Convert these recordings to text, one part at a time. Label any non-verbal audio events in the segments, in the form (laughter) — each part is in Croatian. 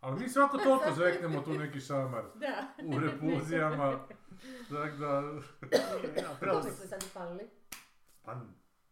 Ali mi svako toliko zveknemo tu neki šamar (laughs) Da. u repulzijama. Tako da... Koga smo sad upalili? Pa,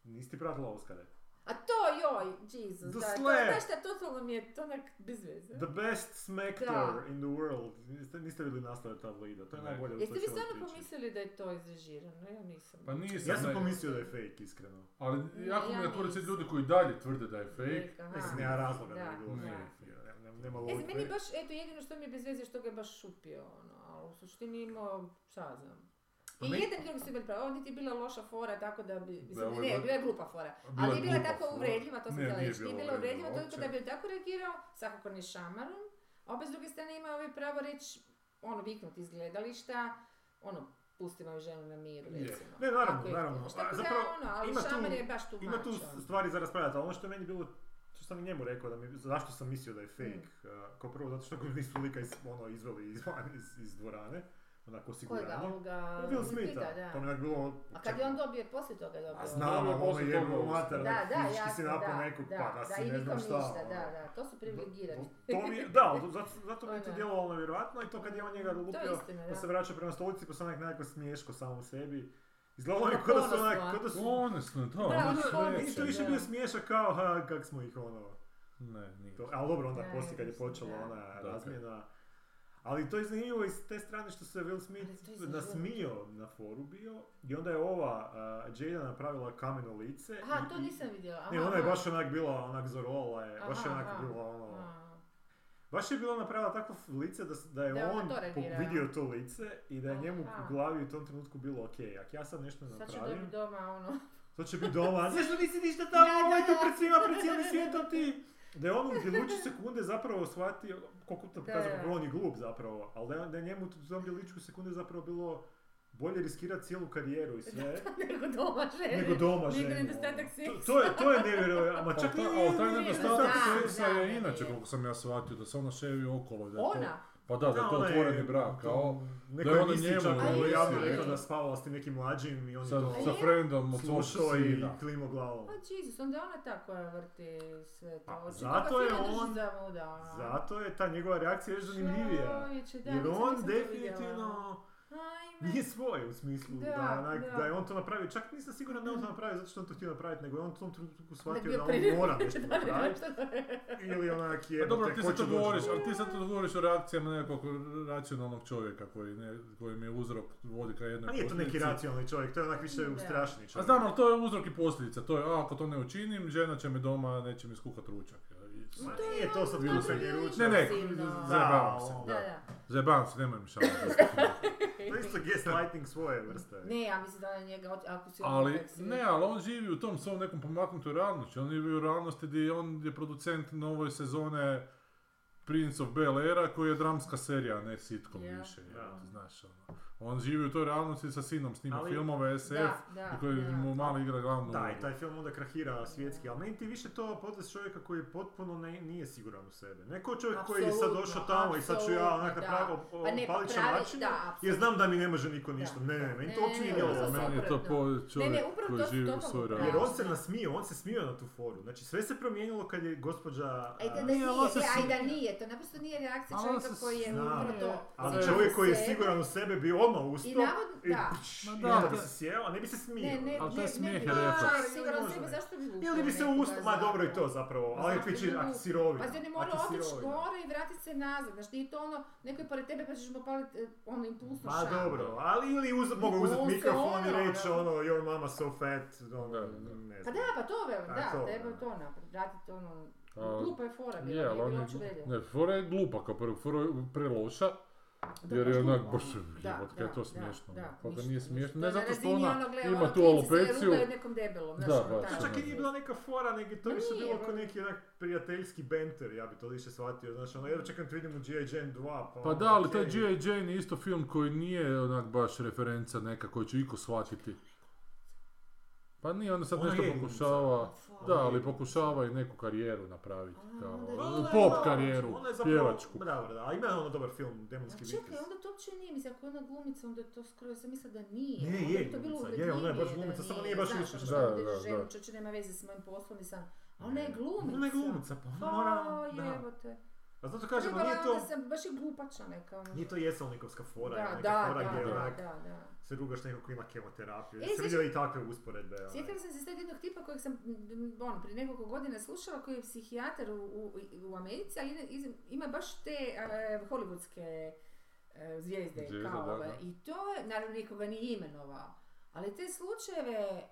nisi ti pratila Oscare? A to joj, Jesus, The da, to, Slap. znaš šta, totalno mi je to onak bez veze. The best smactor Da. in the world. Niste, niste vidjeli naslove tabloida, to je Ne. najbolje u Jeste vi stvarno pomislili da je to izrežirano? Ja nisam. Pa nisam. Ja sam ne. pomislio da je fake, iskreno. Ali jako mi ja je ljudi koji dalje tvrde da je fake. Mislim, nema razloga da bi bilo fake. Nema E, logike. meni baš, eto, jedino što mi je bez veze je što ga je baš šupio, ono, ali u suštini imao, šta znam. Pa I meni- jedan drugi su bili pravi, ovo niti je bila loša fora, tako da bi, mislim, je ne, bila- je glupa fora, bila ali je je bila tako fora. uvredljiva, to sam htjela reći, nije bila uvredljiva toliko da bi tako reagirao, svakako ne šamarom, a opet s druge strane ima ovaj pravo reći, ono, viknuti iz gledališta, ono, pustimo ovu ženu na miru, Je. recimo. Ne, naravno, je naravno. Tako da, ono, ali ima tu- je baš tu Ima tu ono. stvari za raspravljati, ali ono što je meni bilo, sam i njemu rekao, da mi, zašto sam mislio da je fake, Mm. uh, kao prvo zato što ga nisu lika iz, ono, izveli iz, iz, iz dvorane, onako Kojega, osiguranje. ovoga, Will Smitha, da. to mi je bilo... A kad je on dobio, poslije toga je dobio? A znam, Dobro, ali ono jebo toga mater, Da, da, fizički si jasno, napao da, nekog, da, pa da si ne znam šta. ništa, ono. da, da, to su privilegirani. To mi je, da, zato, zato mi je to da. djelovalo nevjerojatno i to kad je on njega je lupio, pa da. se vraća prema stolici, pa se onak nekako smiješko samo u sebi. Izgledalo mi je kao da su onak, da su... Da, ono ono, sve. to više bio smiješak kao, ha, kak smo ih ono... Ne, nije. To, ali dobro, onda Da, poslije kad je počela da. ona Da, razmjena. Ali to je zanimljivo iz te strane što se Will Smith nasmijao na foru bio i onda je ova uh, Jada napravila kameno lice. Aha, i- to nisam vidjela. Aha, Ne, ona je baš onak bila, onak zorola je, baš je onak aha. bila ono... Baš je bila napravila takvo lice da, da je Da on to vidio to lice i da je njemu u glavi u tom trenutku bilo ok, ako ja sad nešto Sad ću napravim, dobiti doma ono... to će biti doma, a zašto nisi ništa (laughs) tamo, ovo je tu pred svima, pred cijelim svijetom ti. Da je on u (laughs) djeluću sekunde zapravo shvatio, koliko to pokazuje koliko on je glup zapravo, ali da je, da je njemu u tom djeluću sekunde zapravo bilo bolje riskirati cijelu karijeru i sve, (laughs) nego doma žene. nego doma Nego ženu. nedostatak ono. seksa. To, to je, to je nevjerojatno, (laughs) ma čak nije, ali taj nije- nedostatak Da, seksa da, je da, inače, koliko sam ja shvatio, da se ona ševi okolo. Da to, Ona? pa da, da je to otvoreni brak, kao Neko da je ona njemu čak A je, javno je. rekao da spavala s tim nekim mlađim i on je sa, to sa friendom od svog slušao i klimo glavom. Pa Jesus, onda je ona ta koja vrti sve to. Pa, zato je on-. Zato je ta njegova reakcija još zanimljivija. Da, Jer on definitivno Ajme. nije svoj u smislu da, Da, onak- da. da je on to napravio. Čak nisam siguran da je on to napravio zato što on to htio napraviti, nego je on u tom trenutku shvatio bio da on mora (laughs) nešto Da, da, napraviti. da- Ili onak Pa je... dobro, ti sad to govoriš, ali ti sad to govoriš o reakcijama nekog racionalnog čovjeka koji, ne, koji mi je uzrok vodi ka jednoj A nije to neki posljedici. racionalni čovjek, to je onak više Da. strašni A čovjek. znam, ali to je uzrok i posljedica. To je, a, ako to ne učinim, žena će mi doma, neće mi skuhat ručak. Ma To je nije to sad dobro kukanje ručak. Ne, ne, zajebavam se. Da, Da, Zajebavam se, nemoj mi šaliti. (laughs) To je isto gaslighting svoje vrste. Ne, ja mislim da je njega, ako si Ali, ne, ali on živi u tom svom nekom pomaknutoj realnosti. On živi u realnosti gdje on je producent nove sezone Prince of Bel Era koji je dramska serija, a ne sitcom Ja. više. Ja. Znaš, ono. On živi u toj realnosti sa sinom, snima Ali- filmove, SF, Da, koji da. mu mali igra glavnu Da, i taj film onda krahira svjetski, ali meni ti više to potez čovjeka koji potpuno ne, nije siguran u sebe. Ne ko čovjek koji je sad došao tamo i sad ću ja onak. Pa opalić popravi- način, da, jer znam da mi ne može niko ništa. Da, Ne, ne, meni Ne, to uopće ne, nije to Meni je to čovjek Ne, ne, upravo koji to- živi u svojoj pravo. Jer realnosti. on se nasmio, on se smio na tu foru. Znači sve se promijenilo kad je gospođa... A i da, a, da nije, on se e, a i smi- da nije, to naprosto nije reakcija čovjeka koji je upravo to. Ali čovjek koji je siguran u sebe bi odmah ustao I navod, i, da. pš, Ma i da, onda bi se sjeo, a ne bi se smio. Ne, ne, Ali taj ne, smijeh ne, je bi refleks. siguran ne. zašto bi lupio Ili bi se ustao, ma dobro i to zapravo? Ma ali ti ako si sirovina. Pa morao si otići gore i vratiti se nazad, znaš, nije to ono, neko je pored tebe pa ćeš mu opaliti eh, ono impulsnu Ma šamu. dobro, ali ili uz, mogu uzeti mikrofon i reći ono. your mama so fat, ono, Da, da. ne Pa znam. da, pa to velim, A da, treba da. to napraviti, vratiti ono, glupa je fora bila, nije bilo je, uopće uvredljivo. ne, fora je glupa kao prvo, fora je preloša, Da, jer je baš onak baš, ono. Da, jebote, kaj je da, to da, smiješno, da, ono, koga ništa, nije smiješno, ne zato što ona ono, ima ono, tu alopeciju, rugaju nekom debelom, Da, ono, baš. Čak i nije bila neka fora, nego to više bilo kao neki onak prijateljski banter, ja bi to više shvatio, znaš, ono, jedva čekam da vidim u G.I. Jane 2, pa Pa ono, da, ali taj. G.I. Jane je isto film koji nije onak baš referenca neka koju će iko shvatiti. Pa nije, onda sad Ona nešto pokušava, Pa, da, ali pokušava i neku karijeru napraviti, A, kao onda je- Ona je pop karijeru, pjevačku. Da, da, a ima ono dobar film, Demonski A čekaj, onda to uopće nije, mislim, ako je ona glumica, onda je to skoro, ja sam mislila da nije. Ne, je bi to bilo glumica, je, ona je baš glumica, samo nije baš više ono Da, da, da. čuče, nema veze s mojim poslom i sam, a ona je glumica. Ona je glumica, pa ona Pa, mora, da. A zato kažemo, nije je to, sam baš i glupača neka. ono. nije to jeselnikovska fora, Da, neka da, fora da, gdje da, onak da, da. se rugaš nekog ko ima kemoterapiju. E, sjećam- vidjeli i takve usporedbe. Sjetila sam se sad jednog tipa kojeg sam m, ono, prije nekoliko godina slušala, koji je psihijatar u, u, u Americi, ali ima baš te e, hollywoodske e, zvijezde Zvijezde, kao da, ove. da. I to je, naravno nikoga nije imenovao, ali te slučajeve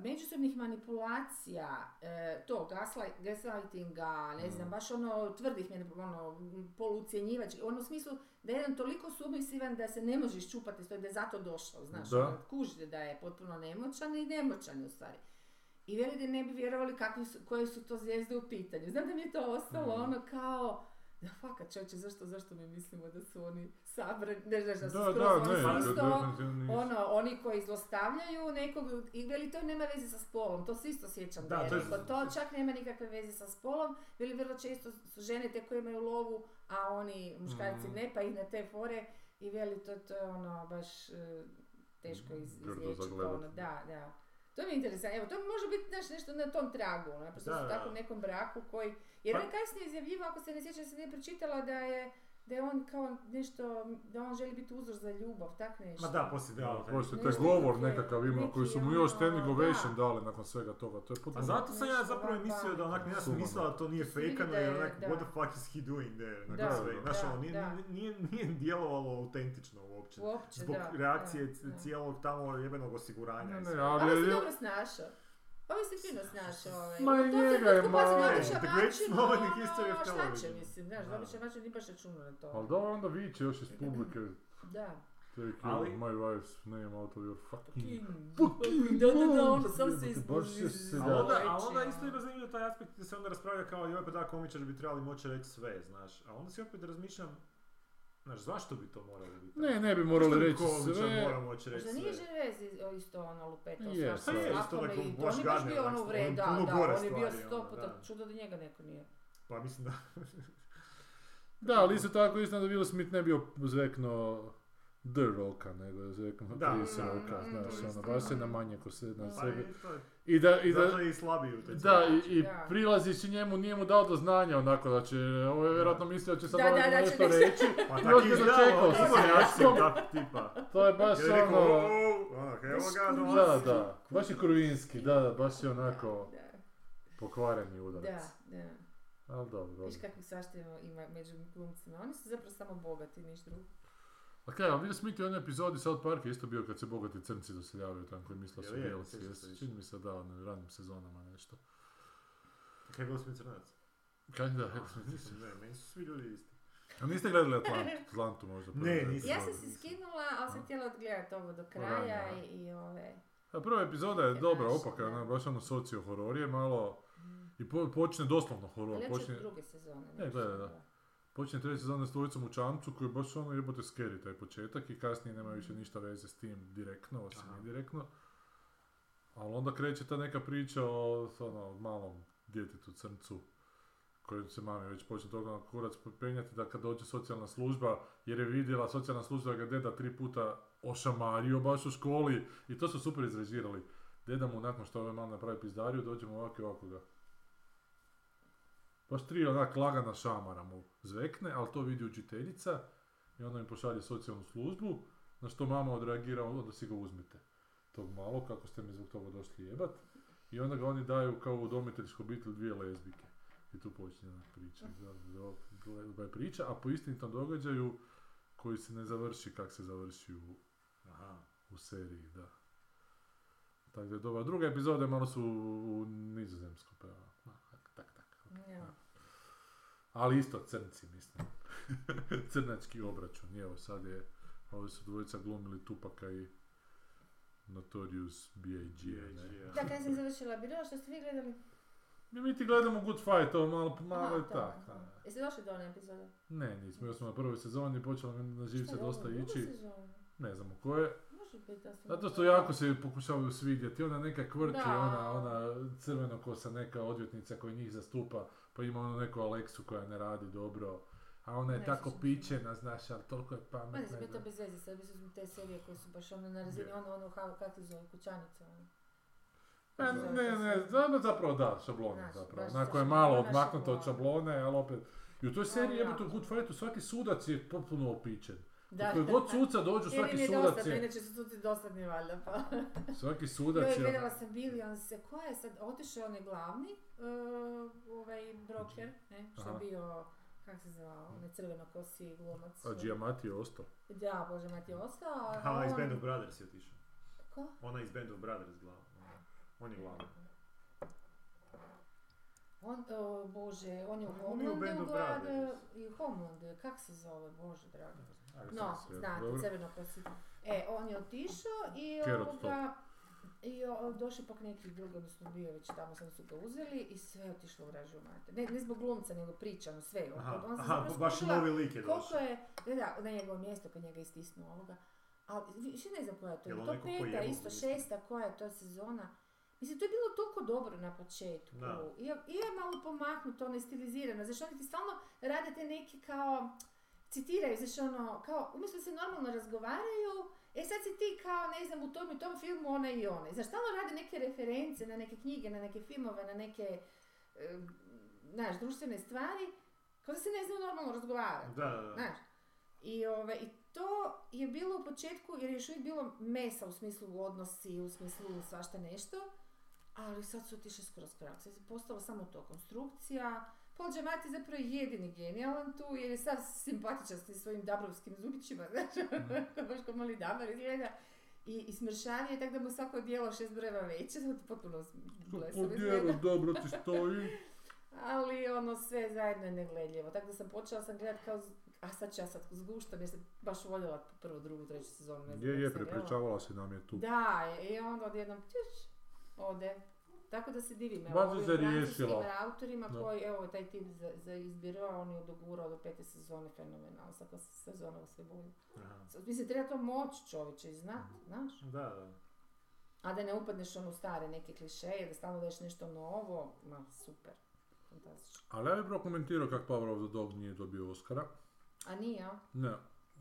međusobnih manipulacija, e, to, gaslight, gaslightinga, ne znam, Mm. baš ono tvrdih, ono, polucjenjivačkih, ono u smislu da je jedan toliko submisivan da se ne može iščupati toga, da je zato došao, znaš, Da. ono, kužite da je potpuno nemoćan i nemoćan je u stvari. I veli da ne bi vjerovali kakvi su, koje su to zvijezde u pitanju. Znam da mi je to ostalo Mm. ono kao, da fakat čovječe, zašto, zašto mi mislimo da su oni sabrani, ne znaš da su Da, skroz da, oni ne, da, isto, ono, oni koji zlostavljaju nekog, i veli to nema veze sa spolom, to se isto sjećam da, Da, je to je- rekao, to čak nema nikakve veze sa spolom, veli vrlo često su žene te koje imaju lovu, a oni muškarci Mhm. ne, pa ih na te fore, i veli to, to je ono baš e, teško iz, izliječiti, gledat. ono, da, da. To mi je interesantno, evo, to može biti znaš, nešto na tom tragu, ono, naprosto su tako nekom braku koji, jer Pa- on je kasnije izjavljivao, ako se ne sjećam, se nije pročitala da je da je on kao nešto, da on želi biti uzor za ljubav, tak nešto. Ma da, poslije da. taj- Poslije taj govor nekakav ima, koji su mu neki još ono, standing da. ovation dali nakon svega toga, to je A potpuno... zato sam ja zapravo mislio da onak, ja sam mislila da to nije fejkano da jer je- onak, da. what the fuck is he doing there? Onak, Da, sve. da, Znaš, da, ono, nije, da. nije, nije djelovalo autentično uopće. Uopće, Zbog da, reakcije da, c- da. cijelog tamo jebenog osiguranja. Ne, ne, ali je- se dobro snašao. Ovo se fino snašao. Ovaj. Ma pa se in ono, history of Šta će, television. mislim, znaš, Da. dobiša mačinu, ni baš računu na to. Ali da onda viče još iz publike, Da. take Ali- your, my wife's name out of your fucking... Fucking, da, da, da, ono, sam se Jebote, baš izbuzi. se A Da. onda, a onda ono. isto ima zanimljivo taj aspekt gdje se onda raspravlja kao joj pa da komičari bi trebali moći reći sve, znaš. A onda si opet razmišljam, znaš, zašto bi to moralo biti? Ne, ne bi morali reći sve. morao moći reći Možda nije sve? Žervez isto ono lupetao Je, svašta je, s isto to baš on je baš bio ono u redu, da, on je bio sto ono, puta, čudo da njega neko nije. Pa mislim da... Da, ali isto tako istina da Will Smith ne bio zvekno The Rocka, nego je zvekno Da, Chris da, Rocka, da, znaš, ono, baš se namanje ko se na Pa Pa sebi. i je- da, i da, je i slabiji da, i, i Da. prilaziš i njemu, nije mu dao do znanja onako da će, ovo je vjerojatno mislio da će sad Da, ovaj da, da, nešto reći. (laughs) Pa tako dočekao on sa tak tipa. To je baš je rekao, ono, evo ga, da, da, baš je Kruvinski, da, da, baš je onako Da, pokvareni da, udarac. da. Ali dobro, dobro. Viš kakvih svašta ima- među glumcima. Oni su zapravo samo bogati, niš drugo. A kaj, ali Smith je u onoj epizodi South Park je isto bio kad se bogati crnci doseljavaju tamo koji misle su Jel je? bijelci. Čini mi se da, u ranim sezonama nešto. Kaj je crnac? Kaj da, Smith. Mislim, ne, meni su svi ljudi isti. A niste gledali Atlantu, Atlantu možda? Ne, nisam. Ja sam se skinula, ali sam htjela odgledati ovo do kraja i, i ove... A prva epizoda je dobra, opaka, ona baš ono socio horor je malo, i po- počne doslovno horor, Ali ja počne, druge sezone. Ne, nešto, gledaj, da. Počne treća sezona s dvojicom u čamcu koji je baš ono jebote scary taj početak i kasnije nema više ništa veze s tim direktno, osim Aha. indirektno. Ali onda kreće ta neka priča o ono, malom djetetu crncu kojem se mami već počne toga na kurac penjati da kad dođe socijalna služba, jer je vidjela socijalna služba ga deda tri puta ošamario baš u školi i to su super izrežirali. Deda mu nakon što ovaj mal napravi pizdariju, dođe mu ovako i ovako ga. Baš tri onak lagana šamara mu zvekne, ali to vidi učiteljica i onda im pošalje socijalnu službu, na što mama odreagira, onda si ga uzmite. Tog malo, kako ste mi zbog toga došli jebat. I onda ga oni daju kao u udomiteljsku obitelj dvije lezbike. I tu počinje priča. Da, da, da je priča, a po istinitom događaju koji se ne završi kak se završi u, Aha. u seriji, da. Tako da je dobra. Druga epizoda malo su u, u nizozemsku, pa ma, tak, tak, tak. Ja. Ali isto crnci, mislim. (laughs) Crnački obračun. I evo sad je, ovi su dvojica glumili Tupaka i Notorious B.I.G. Da, kad sam završila biro, što ste vi gledali? Mi, mi ti gledamo Good Fight, ovo malo, malo je tak. da. Jeste došli do one epizode? Ne, nismo, još smo na prvoj sezoni, počelo mi na živce Šta je ovo, dosta druga ići. sezona? Ne znamo koje. Da sam... Zato što jako se pokušavaju svidjeti. Ona neka kvrki, Da. ona, ona crveno kosa neka odvjetnica koja njih zastupa, pa ima onu neku Aleksu koja ne radi dobro. A ona je Ne tako pićena, znaš, ali toliko je Ma ne pametna. znam, to bez veze, sad mislim te serije koje su baš ono na razini, ono, ono, how- kako se zove, kućanica, ono. Ne, ne, to ne, zapravo, zapravo da, šablona Znaš, zapravo. Onako je malo odmaknuto od šablone, ali opet... I u toj seriji O, jebote u. Good Fightu svaki sudac je potpuno opičen. Da, Koji god suca dođu, svaki je sudac je... inače su suci dosadni valjda, pa... (laughs) Svaki sudac Joj, je... gledala sam bili, on se, ko je sad, otišao on je glavni, uh, ovaj broker, ne, što je bio, kak se zvao, onaj crveno kosi glumac. A Giamatti je ostao. Da, Bože, Mati je ostao, a Aha, iz on- Band of Brothers je otišao. Ko? Ona iz Band of Brothers glava. On je glavni. On, o, Bože, on je u On je u Band Homelandu u Homelandu, je, kak se zove, Bože dragi. No, znate, crveno kosi. E, on je otišao i ovoga, i došao pak neki drugi, odnosno bio već tamo, sam su ga uzeli i sve je otišlo u vražu mater. Ne, ne zbog glumca, nego pričano, sve. Aha, on se aha, zapravo baš novi lik je Koliko došao. je, da, na njegovo mjesto, kad njega istisnuo ovoga. Ali više ne znam koja je to, Jel to peta, isto šesta, koja je to sezona. Mislim, to je bilo toliko dobro na početku. Da. I, je- i je malo pomaknuto, ono je stilizirano. Znaš, oni ti stalno rade te neki kao, citiraju, znaš, ono, kao, umjesto da se normalno razgovaraju, e sad si ti kao, ne znam, u tom i tom filmu ona i ona. Znaš, stalno rade neke reference na neke knjige, na neke filmove, na neke, e, znaš, društvene stvari, kao da se ne znaju normalno razgovarati. Da, da, da. Znaš, i, ove, i to je bilo u početku, jer je još uvijek bilo mesa u smislu odnosi, u smislu svašta nešto, ali sad su otišli skoro skoro. Sad je postalo samo to konstrukcija. Paul Giamatti je zapravo jedini genijalan tu, jer je sad simpatičan s svojim dabrovskim zubićima, (laughs) znaš, baš kao mali dabar izgleda. I, i smršan je, tako da mu svako dijelo šest brojeva veće, (laughs) zato potpuno blesav Odjelo, izgleda. dobro ti (laughs) stoji. Ali ono sve zajedno je negledljivo. Tako da sam počela sam gledat kao, a sad ću ja sad zguštam jer sam baš voljela prvu, drugu, treću sezonu. Ne znam Je, je, prepričavala se nam je tu. Da, i onda odjednom tjuš, ode. Tako da se divim, evo, ovim se francuskim autorima Da. koji, evo, taj tip za, za izbirao, on je dogurao do pete sezone fenomenalno, svaka sezona sve bolje. Mislim, treba to moći čovječe i znati, znaš? Da, da. A da ne upadneš u ono stare neke klišeje, da stalno daješ nešto novo, ma super, fantastično. Ali ja bih prokomentirao kako Power of the Dog nije dobio Oscara. A nije, a? Ne.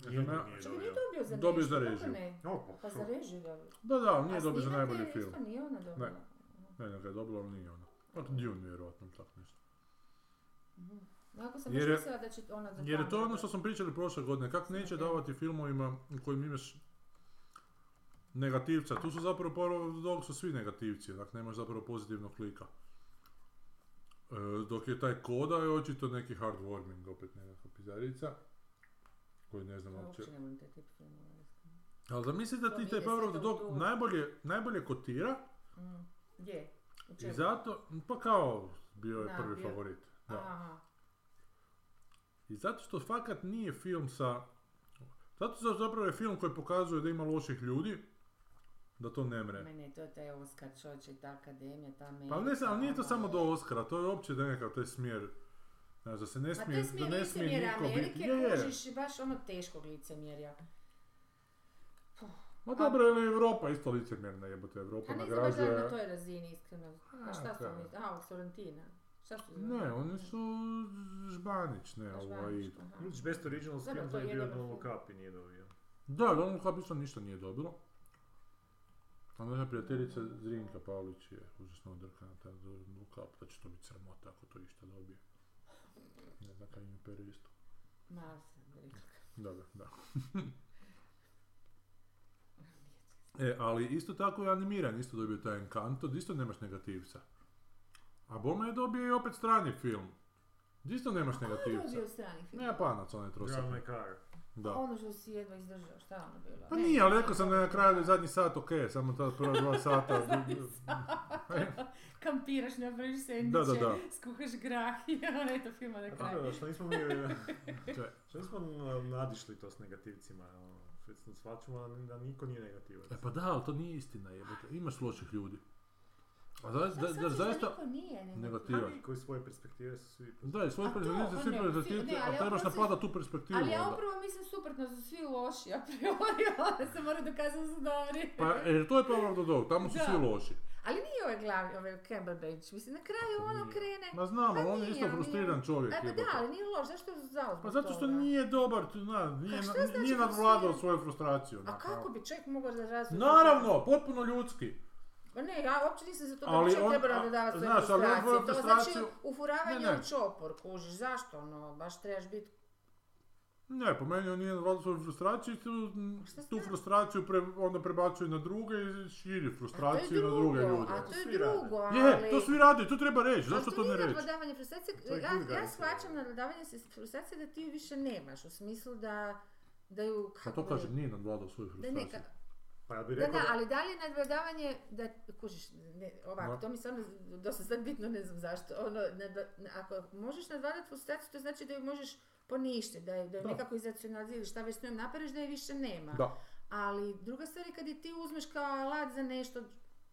Nijednog Ja- nije Čekaj, nije dobio. dobio za Dobio nešto, za kako režiju. ne? Pa, Pa za režiju dobio. Da, da, nije A dobio za najbolji film. isto nije ona dobila. Ne. Ne znam ga je dobila, ali nije ona. Od Dune vjerojatno, tako nešto. Mhm. Ako sam Jer mislila da će ona za Jer je to ono što smo pričali prošle godine, kako neće Ne. davati filmovima u kojim imaš negativca. Tu su zapravo Dog su svi negativci, dakle nemaš zapravo pozitivnog klika. E, dok je taj koda je očito neki hardwarming, opet nekakva pizarica. Koji ne znam uopće. Ali zamisli da ti taj Power of the Dog najbolje, najbolje kotira Mm. Gdje? U i zato, pa kao bio je Da, prvi bio- favorit. Da. Aha. I zato što fakat nije film sa... Zato što zapravo je film koji pokazuje da ima loših ljudi, da to ne mre. Ne, ne, to je taj Oscar čovječe, ta akademija, ta Pa ne znam, ali nije to samo do je. Oscara, to je uopće nekakav taj smjer. Znaš, da se ne smije, to je da smjer ne smije licemjerja niko biti... Amerike, Je, je. kužiš, baš ono teškog licemjerja. Ma dobro, ili Europa isto licemjerna jebote, Europa A nisam baš da na nagrađuje... toj razini, iskreno. A A, šta su oni? A, Sorrentina. Šta su Ne, oni su žbanić, ne, ovaj... Vidiš, Best Original Film to je bio jedan Don't Look film. Up i nije dobio. Da, Donald Cup isto ništa nije dobilo. A naša prijateljica Zrinka Pavlić je užasno odrkana taj Donald Cup, da će to biti sramota ako to išta dobije. Ne znam kaj im pere isto. Ma, sam. Dobro, da. (laughs) e, ali isto tako je animiran, isto dobio taj Encanto, isto nemaš negativca. A Bome je dobio i opet strani film. Isto nemaš Ko je negativca. dobio strani film? Ne, Japanac, onaj trosak. Drive My Car. Da. Ono što si jedva izdržao, šta je ono bilo? Pa Ne, nije, ali ne, rekao sam da je na kraju zadnji sat ok, samo ta prva dva (laughs) sata. Kampiraš, napraviš Da, sendviče, da, da. skuhaš grah i (laughs) ono eto filma na kraju. Da, što nismo mi... (laughs) Što nismo nadišli to s negativcima, ono, sam shvaćamo da, da niko nije negativac. E pa da, ali to nije istina, jebote. Imaš loših ljudi. A da, da, ćeš zaista... Pa koji svoje perspektive su svi... Da, i svoje perspektive, pa svi ne, perspektive, a trebaš napadat tu perspektivu Ali ja upravo mislim suprotno, da su svi loši, a priori (laughs) onda se mora dokazati da su dobri. Pa, jer to je the Dog, tamo su Da. svi loši. Ali nije ovaj glavni, ovaj Cumberbatch, mislim, na kraju ono krene... Ma znam, Pa ali on je isto frustriran čovjek, A pa da, ali nije loš, zašto je zao Pa zato što nije dobar, tu, na, nije, znači nije nadvladao svoju frustraciju. A kako bi čovjek mogao da. Naravno, potpuno ljudski. Ma ne, ja uopće nisam za to da čovjek on- trebao a, nadavati svoju znaš, ali on frustraciju. tvoju To znači ufuravanje Ne, ne. u čopor, kužiš. Zašto ono, baš trebaš biti... Ne, po meni on nije nadvladao svoju frustraciju i tu, frustraciju pre, onda prebacuje na druge i širi to frustraciju na druge ljude. a To to je drugo, ali... Je, to svi rade, to treba reći, Ali zašto to ne nije reći? nadvladavanje frustracije, To je ja, ja guys, shvaćam nadvladavanje frustracije da ti ju više nemaš, u smislu da, da ju... Pa kako to bi- kažem, nije nadvladao svoju Da, frustraciju. ne, ka- Pa ja bih da, rekao da, da... ali da li je nadvladavanje, da, kužiš, ne, ovako, No. to mi ono dosta sad bitno, ne znam zašto, ono, nadva- ako možeš nadvladati frustraciju, to znači da ju možeš poništiti, da ju, da ju Da. nekako izracionaliziraš, šta već s njom napraviš, da je više nema. Da. Ali druga stvar je kad je ti uzmeš kao alat za nešto,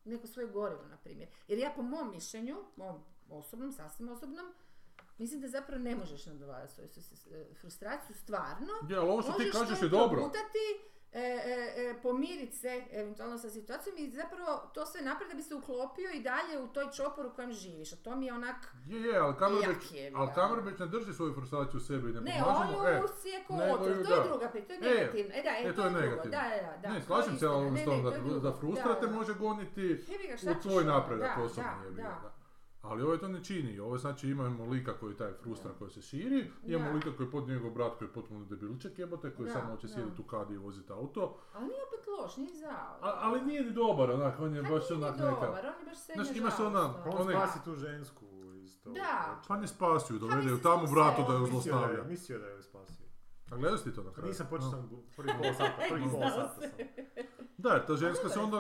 neko svoje gorivo, na primjer. Jer ja po mom mišljenju, mom osobnom, sasvim osobnom, mislim da zapravo ne možeš nadvladati svoju frustraciju stvarno. Je, ali ovo što ti kažeš je dobro. progutati, e, e, e, pomiriti se eventualno sa situacijom i zapravo to sve napraviti da bi se uklopio i dalje u toj čoporu u kojem živiš. A to mi je onak... Je, je, ali Kamerbeč, je, ali. Kamerbeč ne drži svoju frustraciju u sebi ne, Ne, on e, sjeko nego otrov, to je druga priča, to je E, negativno. E, da, e, e, to je drugo, da, da, da. ne, slažem je se ali tom ne, da, je da Da, da. može goniti u tvoj ono, napredak da, osobni da, je da. da. Ali ovo to ne čini, ovo znači imamo lika koji taj frustra Da. koji se širi, imamo Da. lika koji je pod njegov brat koji je potpuno debilček jebote, koji Da, samo hoće sjediti u kadi i voziti auto, Ali nije opet loš, nije zao. A- ali nije ni dobar onak, on je Pa baš nije onak ni neka... dobar, on je baš srednja Znaš, ima se ona-. Pa on spasi tu žensku iz tog... Da. Pa ne spasi ju, dovede ju tamo sebe, da je, zlostavlja. mislio da je ju spasio. A gledao si ti to na kraju? Nisam počeo No. sam prvi pola sata, prvi (laughs) pola sata se. sam. Da, ta ženska se onda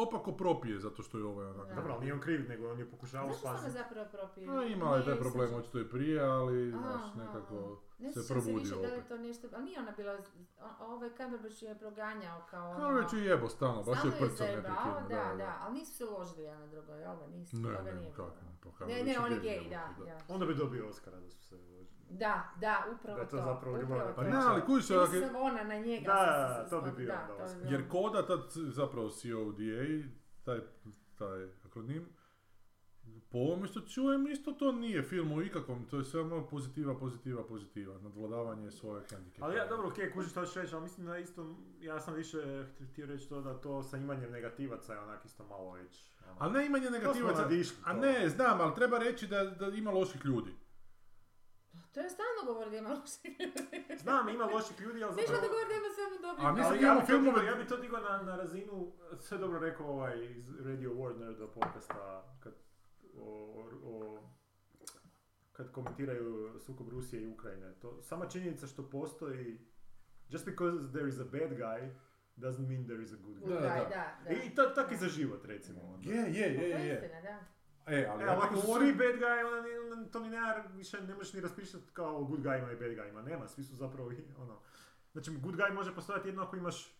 opako propije zato što je ovaj onak... Da. Dobro, ali nije on kriv, nego on je pokušavao Zašto sam ga spasiti. zapravo propio? A imala je taj problem očito i prije, ali znaš, nekako Ne se se više probudio da li je opet. to nešto, ali nije ona bila, ovaj Cumberbatch je proganjao kao ono... Kao već je jebo stalno, baš je prcao neprekidno. da, da, ali nisu se ložili jedan na drugo, jel da, nisu, Ne, toga nije kako bilo. pa Ne, ne, je on je gej, da, da. Onda bi dobio Oscara da su se vođili. Da, da, upravo Da je to to, zapravo ljubavna to. Pa priča. ne, ali Ili je- sam ona na njega. Da, se to bi bio da, onda to Oscar. Jer koda, tad zapravo CODA, taj, taj akronim, po ovome što čujem, isto to nije film o ikakvom, to je samo pozitiva, pozitiva, pozitiva, nadvladavanje svoje hendikepa. Ali ja, dobro, okej, kužiš što ćeš reći, ali mislim da isto, ja sam više ht- htio reći to da to sa imanjem negativaca je onak isto malo već. ono. A ne imanje negativaca, nadišli a ne, znam, ali treba reći da, da ima loših ljudi. To je stalno govori da ima loših ljudi. (laughs) Znam, ima loših ljudi, ali Znaš da zapravo... govori da ima samo dobrih A ljudi? mislim Ali da ja imamo bi, to filmove- digao, ja bi to digao na, na razinu, sve dobro rekao ovaj iz Radio Warner do podcasta, kad, o, o, kad komentiraju sukob Rusije i Ukrajine. To, sama činjenica što postoji, just because there is a bad guy, doesn't mean there is a good guy. Good Da, da. da, da. I to tak i za život, recimo. Je, je, To je, je je. istina, da. E, ali E, ja ako su svi bad guy, onda, ni- onda to ni nema, više ne možeš ni raspričati kao o good guyima i bad guyima. Nema, svi su zapravo i ono... Znači, good guy može postojati jedno ako imaš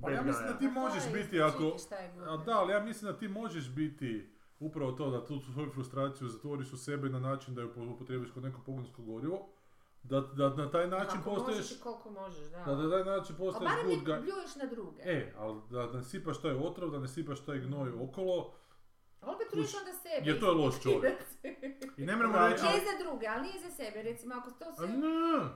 Pa bad ja mislim da ti Pa možeš biti isto ako... good A da, ali ja mislim da ti možeš biti upravo to da tu svoju frustraciju zatvoriš u sebe na način da ju upotrebiš kod neko pogonsko gorivo, da, da na taj način Ako postaješ, možeš i koliko možeš, da. da na taj način postaješ good guy. bljuješ na druge. E, ali da ne sipaš taj otrov, da ne sipaš taj gnoj okolo Ali opet trudiš Kuš, onda sebe. jer to je loš čovjek. i ne moramo Da, reći... Ne za druge, ali nije za sebe. Recimo, ako to sve... ne,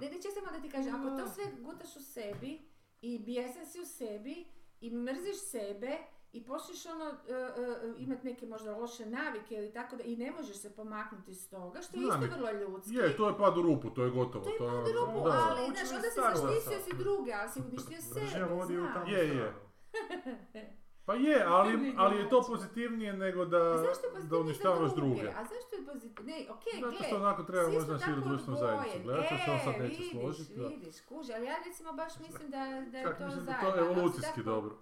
Ne, ne, samo da ti kažem, ako to sve gutaš u sebi i bijesan si u sebi i mrziš sebe i počneš ono, e, e, imat neke možda loše navike ili tako da i ne možeš se pomaknuti iz toga, što je isto Navike. vrlo ljudski. je, to je pad u rupu, to je gotovo. To je to pad u rupu, da. ali znaš, onda si zaštitio si druge, ali si uništio (laughs) sebe, tamo Je, je. (laughs) Pa je, ali, ali je to pozitivnije nego da, da uništavaš za druge. A zašto je pozitivnije? Ne, okej, Zato gle, što onako treba možda širu društvenu zajednicu. Gledat ću se on sad E, neće vidiš, složiti. da. vidiš, kuži, ali ja recimo baš mislim da, da je Čak to mislim da zajedno. to je evolucijski dobro.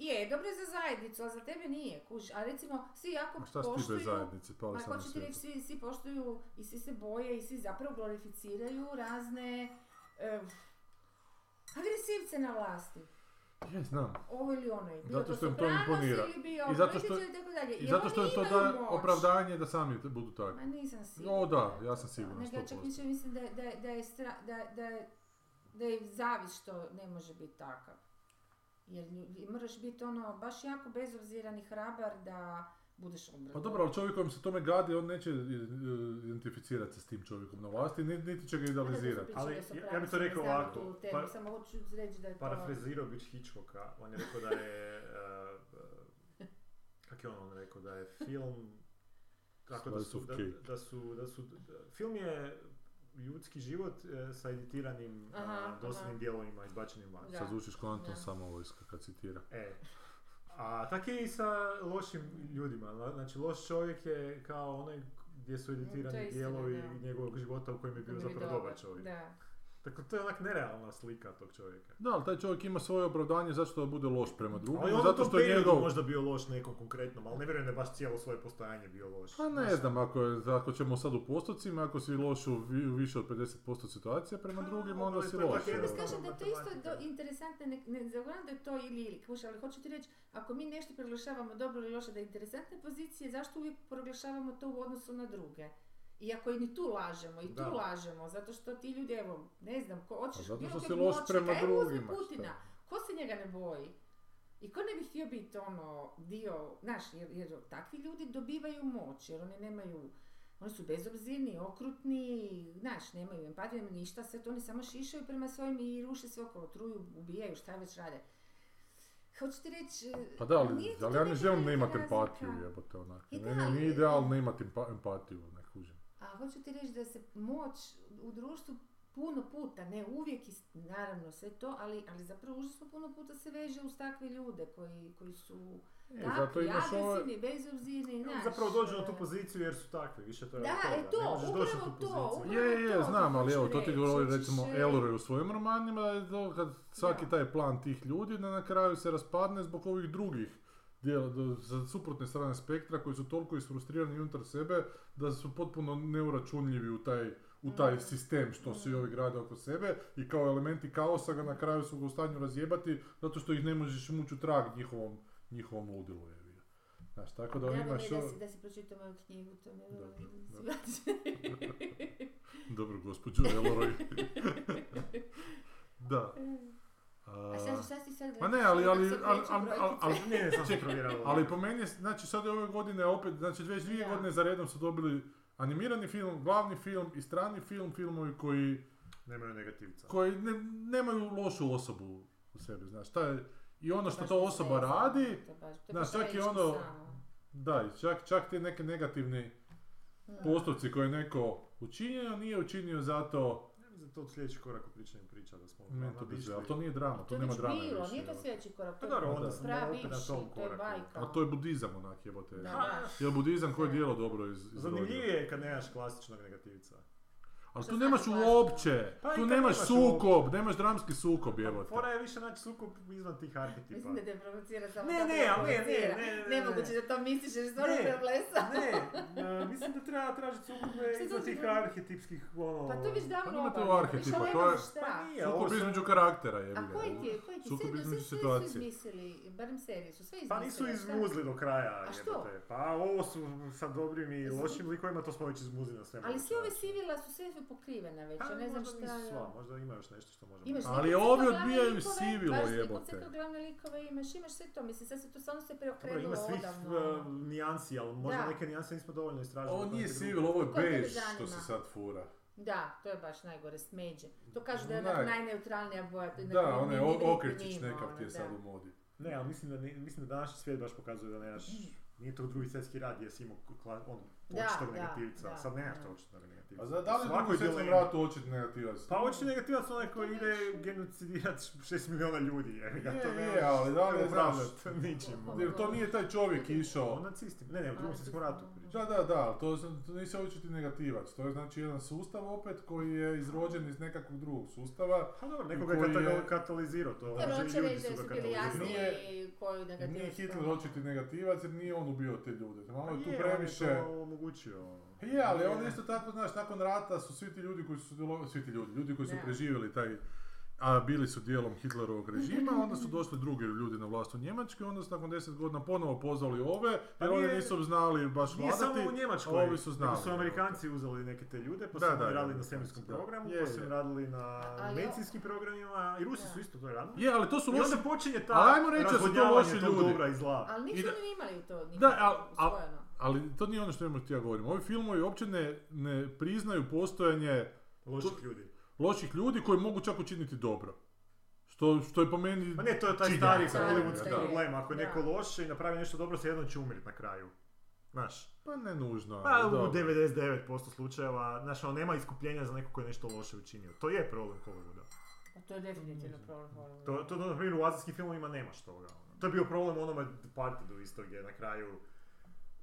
Je, dobro je za zajednicu, ali za tebe nije, kuži. A recimo, svi jako A šta poštuju... bez zajednice, na hoću ti reći, svi, svi poštuju i svi se boje i svi zapravo glorificiraju razne eh, agresivce na vlasti. Je, znam. Ovo ili ono. Bio Zato to što im to imponira. I zato što- i tako dalje. I zato što im to da moć. opravdanje da sami budu takvi. Ma nisam sigurna. O da, ja sam to. siguran, Nego ja čak 100%. više mislim da, da, da je stra, da, da, da je zavis što ne može biti takav. Jer moraš biti ono baš jako bezobziran i hrabar da budeš obrana. Pa dobro, ali čovjek kojem se tome gadi, on neće identificirati se s tim čovjekom na vlasti, niti, će ga idealizirati. Ali ja- ja bi to rekao ovako, Pa, pa- samo hoću reći da je to... Parafrazirao bih Hitchcocka, on je rekao da je... uh, Kak je on, on rekao, da je film... Tako da su, da su, da su, film je ljudski život e, sa editiranim Aha, a, aha. dosadnim dijelovima izbačenim van. Sad zvučiš kao Anton Da. Samovojska kad citira. E. A tak je i sa lošim ljudima. Znači, loš čovjek je kao onaj gdje su editirani dijelovi njegovog života u kojem je bio Bio bi zapravo dobar čovjek. Da. Dakle, to je onak nerealna slika tog čovjeka. Da, ali taj čovjek ima svoje opravdanje zašto da bude loš prema drugima, Ali on u zato što je njegov... možda bio loš nekom konkretnom, ali ne vjerujem da je baš cijelo svoje postojanje bio loš. Pa ne znam, ako, je, ako ćemo sad u postocima, ako si loš u vi- u više od 50% situacija prema drugima, onda si loš. Ja jednostavno. kažem da je to isto do, interesantno, ne, ne zagovaram da je to ili ili, kuš, ali hoću ti reći, ako mi nešto proglašavamo dobro ili loše da je interesantne pozicije, zašto uvijek proglašavamo to u odnosu na druge? Iako i ni tu lažemo, i tu Da. lažemo, zato što ti ljudi, evo, ne znam, ko hoćeš zato bilo loš moćnika, prema evo uzmi drugima, Putina, šta? ko se njega ne boji? I ko ne bi htio biti ono dio, znaš, jer, jer takvi ljudi dobivaju moć, jer oni nemaju, oni su bezobzirni, okrutni, znaš, nemaju empatiju, nemaju ništa, sve to oni samo šišaju prema svojim i ruše sve okolo, truju, ubijaju, šta već rade. Hoću ti reći... e, Pa da, ali, ali ja ne želim ne imati empatiju, jebote, onak. Meni ali- nije idealno imati empa- empatiju, ne. A hoću ti reći da se moć u društvu puno puta, ne uvijek, naravno sve to, ali, ali zapravo užasno puno puta se veže uz takve ljude koji, koji su E, takvi, agresivni, bezobzirni, znaš. Zapravo dođu na tu e, poziciju jer su takvi, više to je Da, od toga. e to, ne možeš tu upravo to, upravo- Je, je, to znam, ali evo, to ti govori recimo e, Elroy u svojim romanima, da je to kad svaki Da. taj plan tih ljudi da na kraju se raspadne zbog ovih drugih dijela, do- sa suprotne strane spektra koji su toliko isfrustrirani unutar sebe da su potpuno neuračunljivi u taj, u taj Mm. sistem što svi Mm. ovi grade oko sebe i kao elementi kaosa ga na kraju su ga u stanju razjebati zato što ih ne možeš mući u trag njihovom, njihovom ludilu. Znaš, tako da Drago mi je imaš... da ovo- si, da si pročitao moju knjigu, to mi je vrlo Dobro, inspirativno. (laughs) Dobro, gospođo (laughs) da. A sad, šta si sad Ma ne, ali, ali, ali, ali, ali, brojkice? ali, Ne, sam se provjeravao. (laughs) ali po meni, znači sad ove godine opet, znači već dvije godine za redom su dobili animirani film, glavni film i strani film, filmovi koji, Nemaju negativca. koji ne, nemaju lošu osobu u sebi, znaš, šta je, i ono što to mi osoba radi, znaš, čak i ono- samo. da, i čak, čak ti neki negativni postupci koje je neko učinio, nije učinio zato, to sljedeći korak u pričanju priča da smo meni to drže, ali to nije drama, To to je nema drame bilo, više, nije to sljedeći korak. Pa to je onda Da. smo pravi opet na tom to je koraku. A to je budizam onak jebote. Da, Ha, baš. Je budizam koji Da. dijelo dobro iz, iz Zanimljivije je kad nemaš klasičnog negativca. Ali tu nemaš uopće, Pa tu nemaš nemaš sukob, nemaš dramski sukob, Pa jebote. Fora je više naći sukob izvan tih arhetipa. Mislim da te provocira samo Ne, ne, ne, ne, ne, ne, ne. Nemoguće da to misliš jer stvarno Ne, preblesa. Ne, mislim da treba tražiti sukobe izvan tih arhetipskih, ono... Pa to već Pa davno nemate obavljeno. u arhetipa, Više to je-. Pa nije, Sukob između karaktera, jebi A koji ti je, koji ti? Sukob između sve, sve su situacije. izmislili, barem serije su sve izmislili. Pa nisu izmuzli do kraja, A što? jebote. Pa ovo su sa dobrim i lošim likovima, to smo već izmuzli na sve. Ali sve ove sivila su sve su pokrivene već, ja ne znam možda šta... nisu sva, možda ima još nešto što možemo... Imaš Ali crno-glavne odbijaju sivilo, baš jebote. crno-glavne likove imaš, imaš sve to, mislim, sad se to stvarno se preokrenulo ima svih odavno. uh, nijansi, ali možda Da. neke nijanse nismo dovoljno istražili. Ovo nije neke sivil, ovo je bež što se sad fura. Da, to je baš najgore, smeđe. To kažu da je Naj- najneutralnija boja. to je Da, onak onaj ni- ni o- britni okrečić nekav ono, ti je sad u modi. Ne, ali mislim da, mislim da današnji svijet baš pokazuje da nemaš, nije to drugi svjetski rad gdje si imao kla- on, Da, očitog da, negativca, da, sad nemaš to očitog negativca. A za, da li u Svako drugom svjetskom ratu očit negativac? Pa očiti negativac onaj koji To ide genocidirati 6 milijuna ljudi, je, ga Je, to je, ne ali da li je, opravdat (laughs) ničim. Jer to nije taj čovjek išao. nacistima, ne, ne, u drugom svjetskom ratu Da, da, da, to, to nisi očiti negativac. To je znači jedan sustav opet koji je izrođen iz nekakvog drugog sustava. Pa dobro, nekoga je katalizirao to, znači hoće reći su da ga su bili katalizirali. jasni koju Jer negativac. nije Hitler očiti negativac jer nije on ubio te ljude. Malo Pa je tu je, previše... on je to omogućio. Je, ali on isto tako, znaš, nakon rata su svi ti ljudi koji su svi ti ljudi, ljudi koji su preživjeli taj, a bili su dijelom Hitlerovog režima, onda su došli drugi ljudi na vlast u Njemačkoj, onda su nakon deset godina ponovo pozvali ove, Pa jer oni nije- nisu znali baš Nije vladati. samo u Njemačkoj, ovi su znali. nego su Amerikanci uzeli neke te ljude, pa su Da, oni da, radili da, na svemirskom da. programu, Je, pa su radili na medicinskim programima, i Rusi Da. su isto to radili. Je, ali to su I loši... onda počinje ta ajmo reći da su to loši ljudi. dobra i zla. Ali I nisu da- oni imali to nikako Da, al- al- usvojeno. Ali to nije ono što imamo ja govorim. Ovi filmovi uopće ne, ne priznaju postojanje Loših ljudi. Loših ljudi koji mogu čak učiniti dobro. Što, što je po meni... Pa ne, to je taj činjenica, stari da, hollywoodski da. problem. Ako je Da. neko loše i napravi nešto dobro, se jednom će umrijeti na kraju. Znaš, Pa ne nužno. pa u dobro. 99% slučajeva, znaš, ono, nema iskupljenja za neko koji je nešto loše učinio. To je problem Hollywooda. Pa to je definitivno problem Hollywooda. To, to na primjer, u azijskim filmovima nemaš toga. To je bio problem u onome Departedu isto, gdje na kraju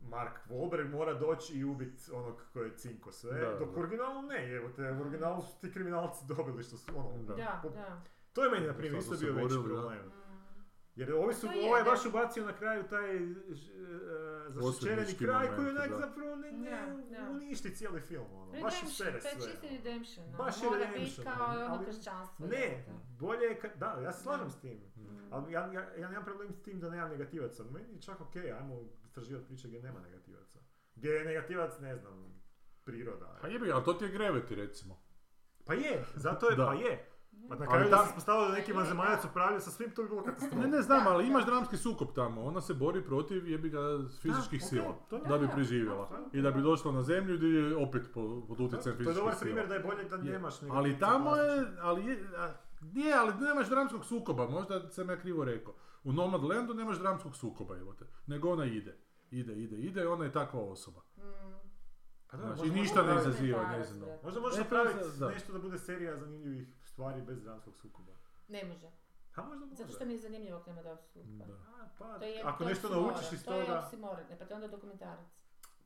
Mark Wahlberg mora doći i ubiti onog koji je cinko sve, Da, dok da. u originalu ne, evo te, u originalu su ti kriminalci dobili što su, ono, Da. Da, po- da. to je meni, na primjer, isto bio veći problem. Mm. Jer ovi su, je, ovaj da. baš ubacio na kraju taj uh, zaštićeni Osvetnički kraj koji onak da. zapravo ne, ne Da, da. uništi cijeli film, ono, baš Redemption, usere to je sve. čisti ono. redemption. ono. Baš je Mora redemption, biti kao ali- ono ali- kršćanstvo. Ne, bolje je kad, da, ja se slažem s tim. Mm. Ali ja, ja, ja nemam problem s tim da nemam negativaca. Meni je čak okej, ajmo istraživati priče gdje nema negativaca. Gdje je negativac, ne znam, priroda. Pa jebi, ali to ti je Gravity recimo. Pa je, zato je, Da. pa je. Pa na kraju da ta- se ispostavilo da neki je, vanzemaljac upravlja sa svim, to bi bilo katastrofa. Ne, ne znam, ali imaš dramski sukob tamo. Ona se bori protiv jebi ga fizičkih sila. to je- Da bi preživjela. I da bi došla na zemlju gdje je opet po- pod To utjecajem je fizičkih dobar sila. primjer da je bolje da Je. nemaš nego Ali tamo je, ali je, a, je, ali nemaš dramskog sukoba, možda sam ja krivo rekao. U Nomadlandu nemaš dramskog sukoba, evo te. Nego ona ide. Ide, ide, ide i ona je takva osoba. Mm. Pa da, Znači, ništa ne izaziva možda- njezino. Možda možeš to napraviti je nešto da bude serija zanimljivih stvari bez dramskog sukoba. Ne može. Ha, možda može. Zato što mi je zanimljivo ako nema dramskog sukoba. Da. A, pa, To je, ako to nešto naučiš iz To je toga... oksimoron, ne, pa to je onda dokumentarac.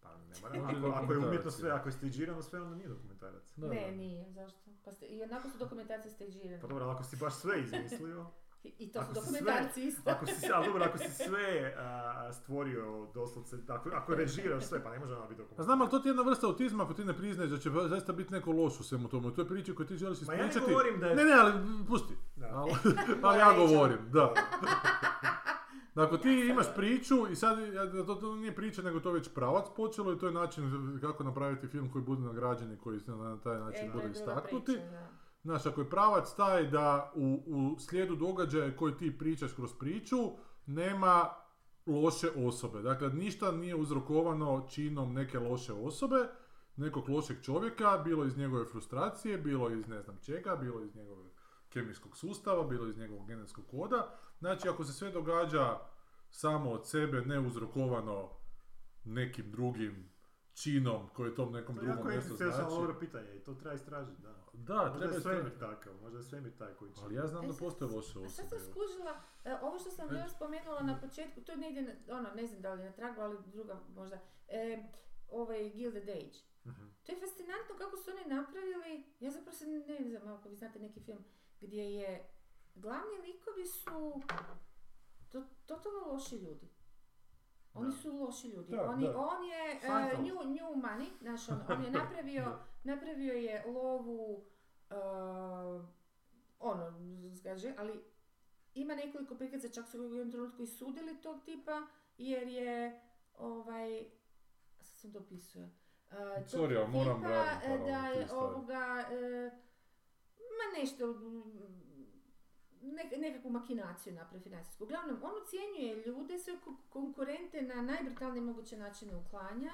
Pa ne mora, Može ako, ako je umjetno sve, ako je stiđirano sve, onda nije dokumentarac. Da, ne, da. nije, zašto? Pa ste, I onako su dokumentacije stageirane. Pa dobro, ali ako si baš sve izmislio, (laughs) I, to ako su dokumentarci isto. ako si, ali dobro, ako si (laughs) sve a, stvorio doslovce, ako, ako režiraš sve, pa ne može ona biti Pa dokumentarac. znam, ali to ti je jedna vrsta autizma ako ti ne priznaješ da će zaista biti neko loš u svemu tomu. To je priča koju ti želiš Ma ja ne ispričati. govorim da je... Ne, ne, ali pusti. Da. Ali, (laughs) ali ja govorim, da. (laughs) Ako ti imaš priču i sad ja, to, to nije priča nego to je već pravac počelo i to je način kako napraviti film koji bude nagrađen i koji na taj način E, bude istaknuti. priča, da. Znaš, ako je pravac taj da u, u slijedu događaja koji ti pričaš kroz priču, nema loše osobe. Dakle, ništa nije uzrokovano činom neke loše osobe, nekog lošeg čovjeka, bilo iz njegove frustracije, bilo iz ne znam čega, bilo iz njegovog kemijskog sustava, bilo iz njegovog genetskog koda. Znači, ako se sve događa samo od sebe, ne uzrokovano nekim drugim činom koji tom nekom To je drugom jako nešto egzistencijalno znači. dobro pitanje i to treba istražiti, da. Da, Možda treba je svemir takav, možda je svemir taj koji će... Ali ja znam E, da postoje loše A sad osobe. sam skužila, e, ovo što sam E. bila spomenula na početku, to je negdje, ono, ne znam da li je na tragu, ali druga možda, e, ovaj Gilded Age. Mhm. To je fascinantno kako su oni napravili, ja zapravo se ne znam ako vi znate neki film, gdje je, glavni likovi su to, totalno loši ljudi. Oni Da. su loši ljudi. Da, Oni, da. on je uh, new, new money, znaš, on, on je napravio. (laughs) napravio je lovu, uh, ono, zgaže, ali ima nekoliko prikaza, čak su u jednom trenutku i sudili tog tipa, jer je, ovaj, sad sam dopisuje, uh, Sorry, ali moram tipa, e, malo da je ovoga, e, ma nešto, mm, nek- nekakvu makinaciju napravi financijsku. Uglavnom, on ucijenjuje ljude, sve ko- konkurente na najbrutalnije moguće načine uklanja,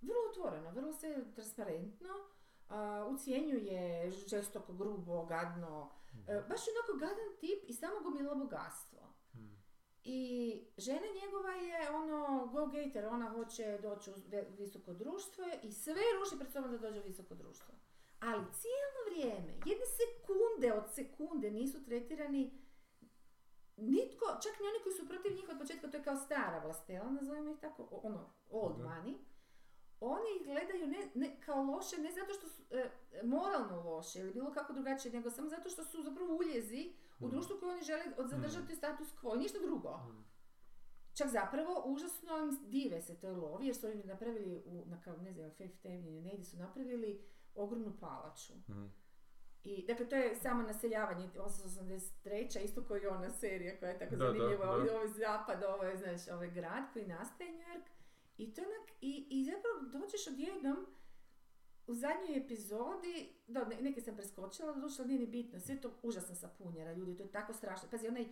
vrlo otvoreno, vrlo se transparentno, a, ucijenjuje žestoko, grubo, gadno, e, baš je onako gadan tip i samo gomila bogatstvo. Mhm. I žena njegova je ono go-getter, ona hoće doći u visoko društvo i sve ruši pred sobom da dođe u visoko društvo. Ali cijelo vrijeme, jedne sekunde od sekunde nisu tretirani nitko, čak ni oni koji su protiv njih od početka, to je kao stara vlastela, nazovimo ih tako, ono, old money, oni ih gledaju ne, ne, kao loše, ne zato što su e, moralno loše ili bilo kako drugačije, nego samo zato što su zapravo uljezi u Mhm. društvu koje oni žele zadržati status quo i ništa drugo. Mhm. Čak zapravo užasno im dive se toj lovi jer su oni napravili u, na kao, ne znam, Fifth Avenue, negdje su napravili ogromnu palaču. Mhm. I, dakle, to je samo naseljavanje 883. isto kao i ona serija koja je tako Da, da, zanimljiva. da. Ovo je zapad, ovo je, znaš, ovaj grad koji nastaje New York. I to onak, i, i zapravo dođeš odjednom u zadnjoj epizodi, da, ne- neke sam preskočila, došla nije ni bitno, sve to užasno sapunjera, ljudi, to je tako strašno. Pazi, onaj,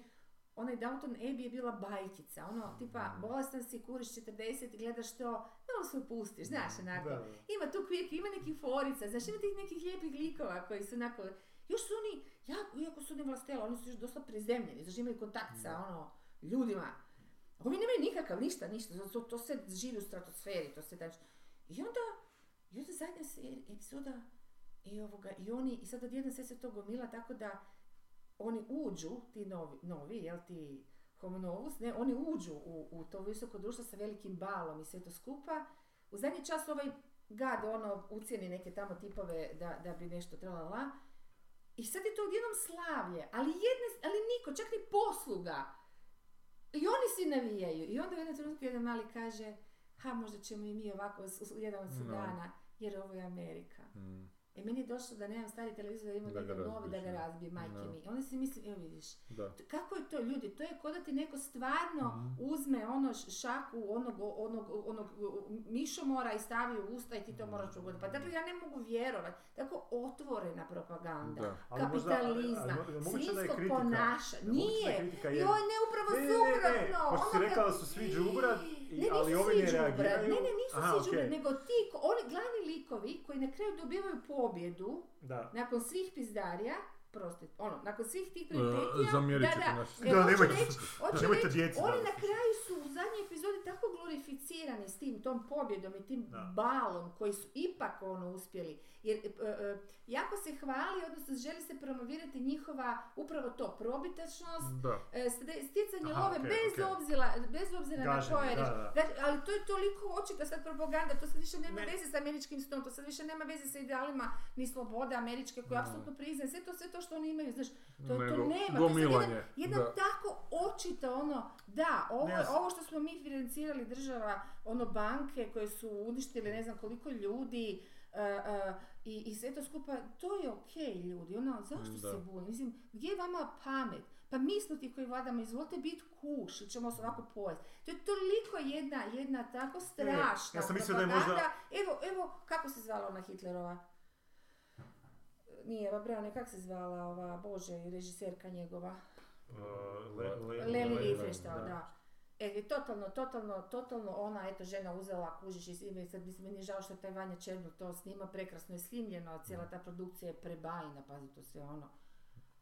onaj Downton Abbey je bila bajkica, ono, tipa, bolestan si, kuriš 40 i gledaš to, malo se opustiš, znaš, onako. Ima tu kvijek, ima nekih forica, znaš, ima tih nekih lijepih likova koji su onako Još su oni, jako, iako su oni vlastela, oni su još dosta prizemljeni, znači imaju kontakt sa ono, ljudima. Ovi nemaju nikakav, ništa, ništa, to, to se živi u stratosferi, to se znači. I onda, i onda zadnja se epizoda, i ovoga, i oni, i sad odjednom sve se to gomila tako da oni uđu, ti novi, novi jel ti homo novus, ne, oni uđu u, u to visoko društvo sa velikim balom i sve to skupa. U zadnji čas ovaj gad ono ucijeni neke tamo tipove da, da bi nešto trebala la. I sad je to odjednom slavlje, ali, jedne, ali niko, čak ni posluga. I oni si navijaju. I onda u jednom trenutku jedan mali kaže, ha možda ćemo i mi ovako jedan od No. sudana, jer ovo je Amerika. Mm, E meni je došlo da nemam stari televizor, da imam Da novi da ga razbiješ, ne. razbije, majke Da. mi. Onda si mislim, evo vidiš, da. Kako je to ljudi? To je kao da ti neko stvarno Mhm. uzme ono šaku onog, onog, onog mišomora i stavi u usta i ti to moraš ugoditi. Pa dakle ja ne mogu vjerovati. Tako otvorena propaganda. Da. Kapitalizma, kritika- ponaša. Nije. Joj, ne, upravo Ne, ne, ne, ne, suprotno. pošto si rekla da su svi đubrad, i- ne, ali nisu ovi svi ne reagiraju. Ne, ne, nisu Aha, svi đubrad, nego ti, oni glavni likovi koji na kraju dobivaju pobjedu Da. nakon svih pizdarija, prosti, ono, nakon svih tih E, zamjerit da, ćete da, e, Da, nemojte- djeci oni na kraju su u zadnjoj epizodi tako glorificirani s tim, tom pobjedom i tim Da. balom koji su ipak ono uspjeli. Jer e, e, jako se hvali, odnosno želi se promovirati njihova upravo to, probitačnost, Da. e, st- stjecanje Aha, love okej, bez, okej. obzira, bez obzira Gaženje, na koje da, reč- da. Dakle, ali to je toliko očita sad propaganda, to sad više nema Ne. veze sa američkim snom, to sad više nema veze sa idealima ni slobode američke koje apsolutno priznaje, sve to, sve to što oni imaju, znaš, to, to nema, to je sad gomilanje, jedan, jedan da. tako očito ono, da, ovo, Ne, ja s- ovo što smo mi financirali država, ono banke koje su uništili ne znam koliko ljudi, e, e, i, i sve to skupa, to je okej ljudi, ono, zašto Da. se buni? Mislim, gdje je vama pamet? Pa mi smo ti koji vladamo, izvolite biti kuš, ili ćemo se ovako pojesti. To je toliko jedna, jedna tako strašna ja sam mislio da je možda-. Evo, evo, kako se zvala ona Hitlerova? Nije, ova Braune, kako se zvala ova, bože, režiserka njegova? Uh, le, le, Leli le- Riefenstahl, da. E, je totalno, totalno, totalno ona, eto, žena uzela, kužiš i sad mislim, meni je žao što je taj Vanja Černul to snima, prekrasno je snimljeno, cijela ta produkcija je prebajna, pazi to sve ono.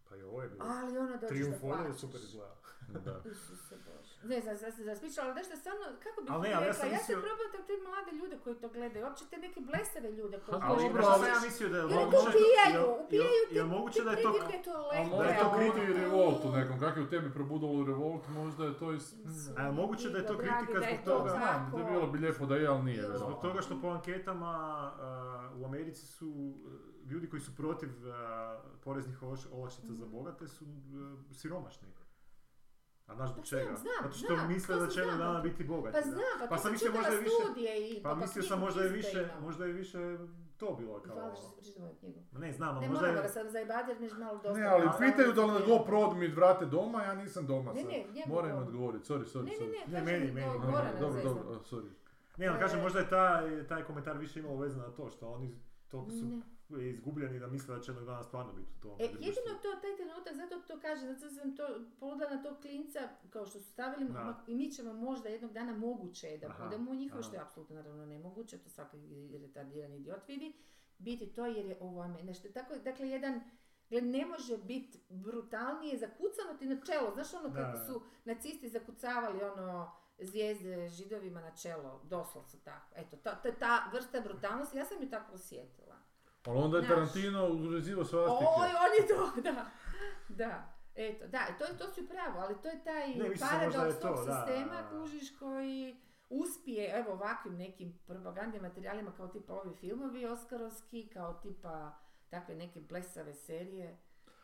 Pa i ovo je bilo. Ali ona dođeš da Triumf ovdje je plačeš. super izgleda. Da. (laughs) Isuse Bože. Ne znam, sad se zasmišljala, ali nešto stvarno, kako bih ti ali ja rekla, sam ja mislio- se probam te mlade ljude koji to gledaju, uopće te neke blesave ljude koji dobro, dobro, ali- sam ja mislio da je Jer moguće- upijaju, jel- upijaju jel- jel moguće da je to... Da je to to kritika- revolt u nekom, kako je u tebi probudilo revolt, možda je to iz... A je moguće da je to kritika je zbog to toga? Da je bilo bi lijepo da je, ali nije. Zbog toga što po anketama u Americi su ljudi koji su protiv uh, poreznih olakš- olakšica za bogate su uh, siromašni. A znaš zbog Pa znam, čega? znam, Zato što znam, misle da će jednog dana biti bogati. Pa da. znam, pa, Pa to sam možda je više- i Pa pa mislio sam možda je više, možda je više to bilo kao... Hvala što si pročitala knjigu. Ma Ne znam, ali Ne možda moramo ga je... sad zajebati jer nešto malo dosta. Ne, ali pitaju da li malo go prod mi vrate doma, ja nisam doma Ne, sad. ne, njemu Moram im doma. odgovoriti, sorry, sorry, Ne, ne, sorry. ne, Ne, kažem, meni, meni. Dobro, Dobro, sorry. Ne, ali kažem, E. možda je taj, taj komentar više imao veze na to što oni toliko su Ne. Izgubljeni da misle da će jednog dana stvarno biti u tom E, jedino to, taj trenutak, zato to kažem, zato sam to poludala na tog klinca, kao što su stavili, Da. i mi ćemo možda jednog dana moguće je da Aha, budemo u njihovo, što je apsolutno naravno nemoguće, to svaki retardirani idiot vidi, biti to jer je ovo nešto. Tako, dakle, jedan, ne može biti brutalnije zakucano ti na čelo. Znaš ono kako su nacisti zakucavali ono zvijezde židovima na čelo, doslovce tako. Eto, ta, ta, ta vrsta brutalnosti, ja sam ju tako osjetila. Ali onda je. Tarantino urezivo svastike. Oj, on je to, (laughs) da. Da. Eto, da, to, to si pravo, ali to je taj Ne, paradoks tog sistema, da. kužiš, koji uspije, evo, ovakvim nekim propagandnim materijalima kao tipa ovi filmovi oskarovski, kao tipa takve neke blesave serije.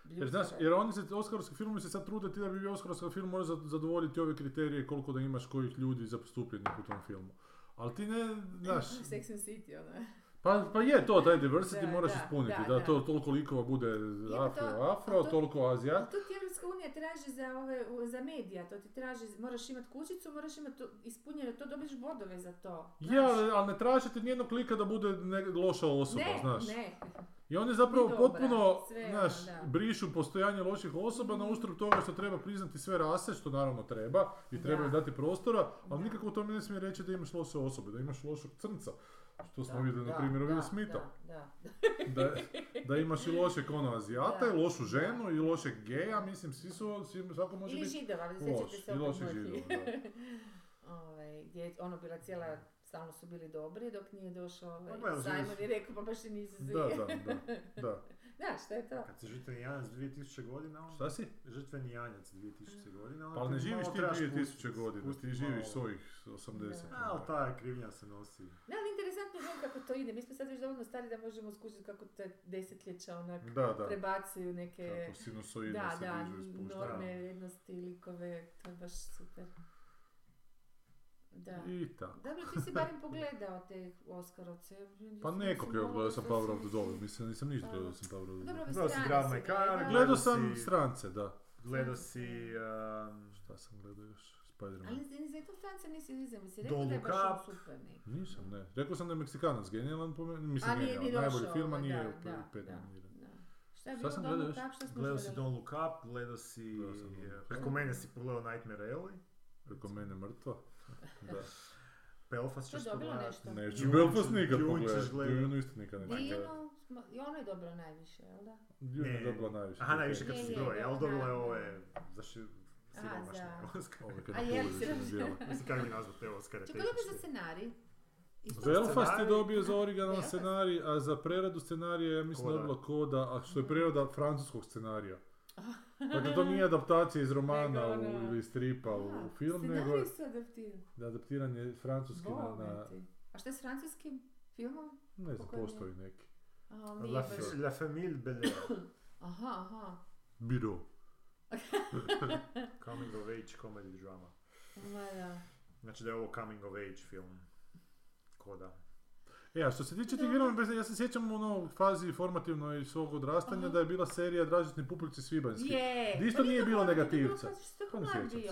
Jer, znaš, jer oni se, Oscarovski filmovi se sad trude ti da bi bio Oscarovski film mora za- zadovoljiti ove kriterije koliko da imaš kojih ljudi zastupljenih u tom filmu. Ali ti ne, (laughs) znaš, Sex and City, ono. Pa, pa je to, taj diversity Da, moraš da, ispuniti, da, da, da. to toliko likova bude pa afro, to- afro, a to- toliko azijat. A to ti Evropska unija traži za, ove, za medija, to ti traži, moraš imati kućicu, moraš imati to ispunjeno, to dobiješ bodove za to. Je, znaš. ali, ali ne tražite nijednog lika da bude ne, loša osoba, ne, znaš. ne, I oni zapravo dobra, potpuno, sve, znaš, da. brišu postojanje loših osoba na uštrb toga što treba priznati sve rase, što naravno treba i treba im Da. dati prostora, ali Da. nikako u tome ne smije reći da imaš loše osobe, da imaš lošeg crnca. Što smo Da, vidjeli na primjeru Will Smitha. Da, (laughs) da. Da, imaš i lošeg ono azijata, Da. i lošu ženu, i lošeg geja, mislim, svi su, svi, svako može Ili biti židova, ali loš. se I Murphy. židova. (laughs) Ovaj, gdje je ono bila cijela, stalno su bili dobri dok nije došao ovaj, Pa Simon i rekao pa baš i nisu svi. Da, da, da, da. (laughs) Da, šta je to? Kad se žrtveni janjac 2000 godina, on... Šta si? Žrtveni janjac 2000 godina, onda Pa ne živiš ti trebaš 2000 pustit, godina, pustit ti živiš malo. svojih 80. Da. A, ali ta krivnja se nosi. Ne, ali interesantno je kako to ide. Mi smo sad već dovoljno stari da možemo skužiti kako te desetljeća onak Da, da. prebacuju neke... Kako sinusoide Da, se da, dižu spuštaju. norme, vrijednosti, likove, to je baš super. Da. I tako. Dobro, ti si barem pogledao te Oskarovce. Pa nekog je gledao sam Power of the Dog, mislim, nisam ništa Da. gledao sam Power of the Dobro, Dog. Gledao si Drive My Car, gledao. Gledao sam strance, da. Gledao si... Um, Šta sam gledao još? Spider-Man. Ali za to stranca nisi izem, si rekao da je baš super neki. Nisam, ne. Rekao sam da je Meksikanac genijalan po meni, mislim genijalan, najbolji film, a nije u pet nominiran. Šta je bilo Don't gledao Look? Up, šta smo gledao si? Don't Look Up, gledao si... Up. Preko mene si pogledao Nightmare Alley. Preko mene mrtva. Da. Belfast ćeš pogledat. nešto. Neću Dune Belfast nikad pogledat. gledat. Dune isto nikad neću smo- i ono je dobro najviše, jel da? Dune je dobila najviše. Aha, najviše kad je, zbroje, ali dobro, dobila je da, ove za ši- Aha, siromašne Oscare. Ove kad na dijela. (laughs) Mislim, kako bi nazvao te Oscare Čekaj, dobio za scenarij. Isto Belfast je dobio za originalan scenarij, a za preradu scenarija ja mislim dobila koda, a što je prerada francuskog scenarija. Dakle, to nije adaptacija iz romana Nego u, ono- ili stripa u, A, u film, nego je su adaptirani. adaptiranje francuski na, Boga na, ti. A šta je s francuskim filmom? ne znam, je? postoji neki. A, nije La, baš... La Famille Belair. (coughs) Aha, aha. Biro. (laughs) Coming of age comedy drama. Ma da. Znači da je ovo coming of age film. Koda. E, a što se tiče tih filmova, ja se sjećam u ono fazi formativnoj svog odrastanja da je bila serija Dražitni pupoljci svibanjski. Je! Di isto Pa nije bilo to negativca. tako Pa ne sjećam se.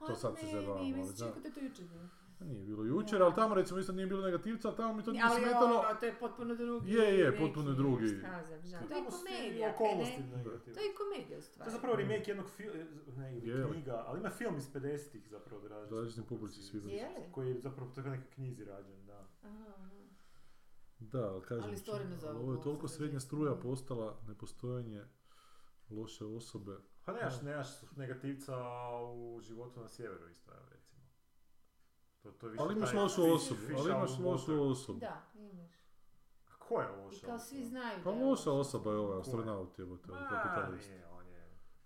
To sad se meni, zajebavam, ali Meni se da. čeka da je to jučer bilo. Nije bilo jučer, ali tamo recimo isto nije bilo negativca, ali tamo mi to nije Ali smetalo. ono, to je potpuno drugi. Je, je, neki potpuno drugi. Skazan, žan. To je komedija, okolnosti ne? To je komedija u To stvari. je zapravo remake jednog filma, ne, ili Je knjiga, ali ima film iz 50-ih zapravo svibanski. Je li? Koji je zapravo po nekoj knjizi rađen, da. Aha, aha. Da, ali kažem, Ali stvarno za ali ovo je toliko srednja struja postala nepostojanje loše osobe. Pa nemaš, nemaš negativca u životu na sjeveru isto, evo recimo. To, to je više Ali imaš taj lošu osobu, ali imaš lošu osobu. Da, imaš. A ko je I loša kao osoba? svi znaju Pa da je loša loša osoba je ovaj je? astronaut ovaj Ma, kapitalist.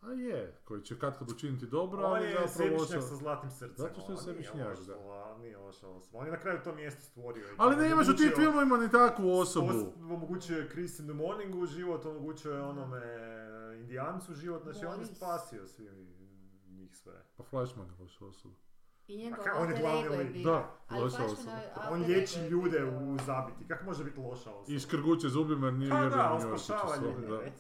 A je, koji će kad kad učiniti dobro, On ali je zapravo sa zlatim srcem. Zato što je loš, da. Nije loša osoba. On je na kraju to mjesto stvorio. Ali ne imaš u tim filmovima ni takvu osobu. Os- Omogućio je Chris in the Morningu život, omogućio je onome indijancu život, znači on je spasio svi njih sve. Pa Flashman je loša osoba. I njegov A ka- on je glavni lik. Da, loša osoba. On liječi je ljude u zabiti. Kako može biti loša osoba? I škrguće zubima jer nije Pa vjerujem da, u on spašava ljude.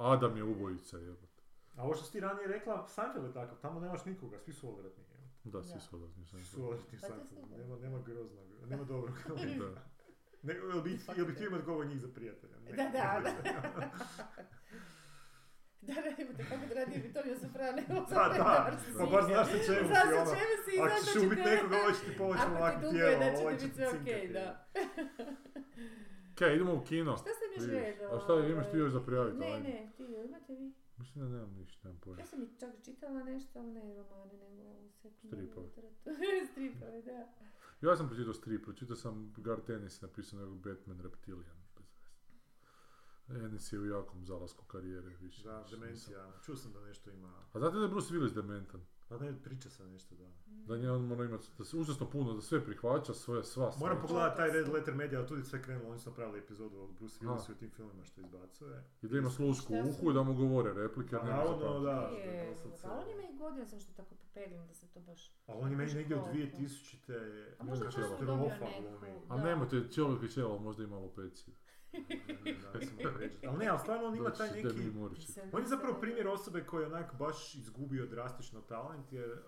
Da. ti. Adam je ubojica jebote. A ovo što si ti ranije rekla, Seinfeld je takav, tamo nemaš nikoga, svi su odvratni. evo. Da, svi Da. su odavni. Svi su odvratni u Pa sve. nema, nema groznog, nema dobrog. (laughs) Da. Ne, jel bi, jel bi htio imati od njih za prijatelja? Ne. Da, da, (laughs) da. Da, da, imate kako da radi Vittorio Soprano. Da, da, pa baš znaš sa čemu si, Znaš sa ono. čemu si, Ako znaš ćeš da će ubiti te- nekoga, ovo će ti Ako te ovakvim duguje, tijelom, da će ovo ti će biti ti sve okej, cinkati. da. (laughs) Kaj, idemo u kino. Šta sam još gledala? A šta imaš ti još za prijaviti? Ne, ne, ti imate vi? Mislim da nemam ništa, nemam pojma. Ja sam i čak čitala nešto, ali ne romane, nego ovu sekundarnu literaturu. (laughs) Stripove, da. Ja sam pročitao strip, pročitao sam Gar Tennis napisao nekog Batman Reptilian. Veze. Ennis je u jakom zalasku karijere više. Da, više nisam- demencija. Čuo sam da nešto ima... A znate da je Bruce Willis dementan? Pa ne, priča se nešto, da. Da nje on mora imati da se užasno puno, da sve prihvaća, svoje, sva Moram sreća. pogledati taj Red. Letter Media, ali tu je sve krenulo, oni su napravili epizodu o Bruce Aha. Willisu i tim filmima što izbacuje. I da ima slušku u uhu i da mu govore replike. jer Pa zapamtiti. da. je Je, pa on ima i godina sam što tako popeglim da se to baš... Ali on je meni negdje od koliko? 2000-te A možda je dobio katastrofa neku... glumi. A da. nemojte, čovjek i čelo, možda ima alopeciju. (laughs) Ali ne, ali stvarno on ima taj neki... On je zapravo primjer osobe koji je onak baš izgubio drastično talent jer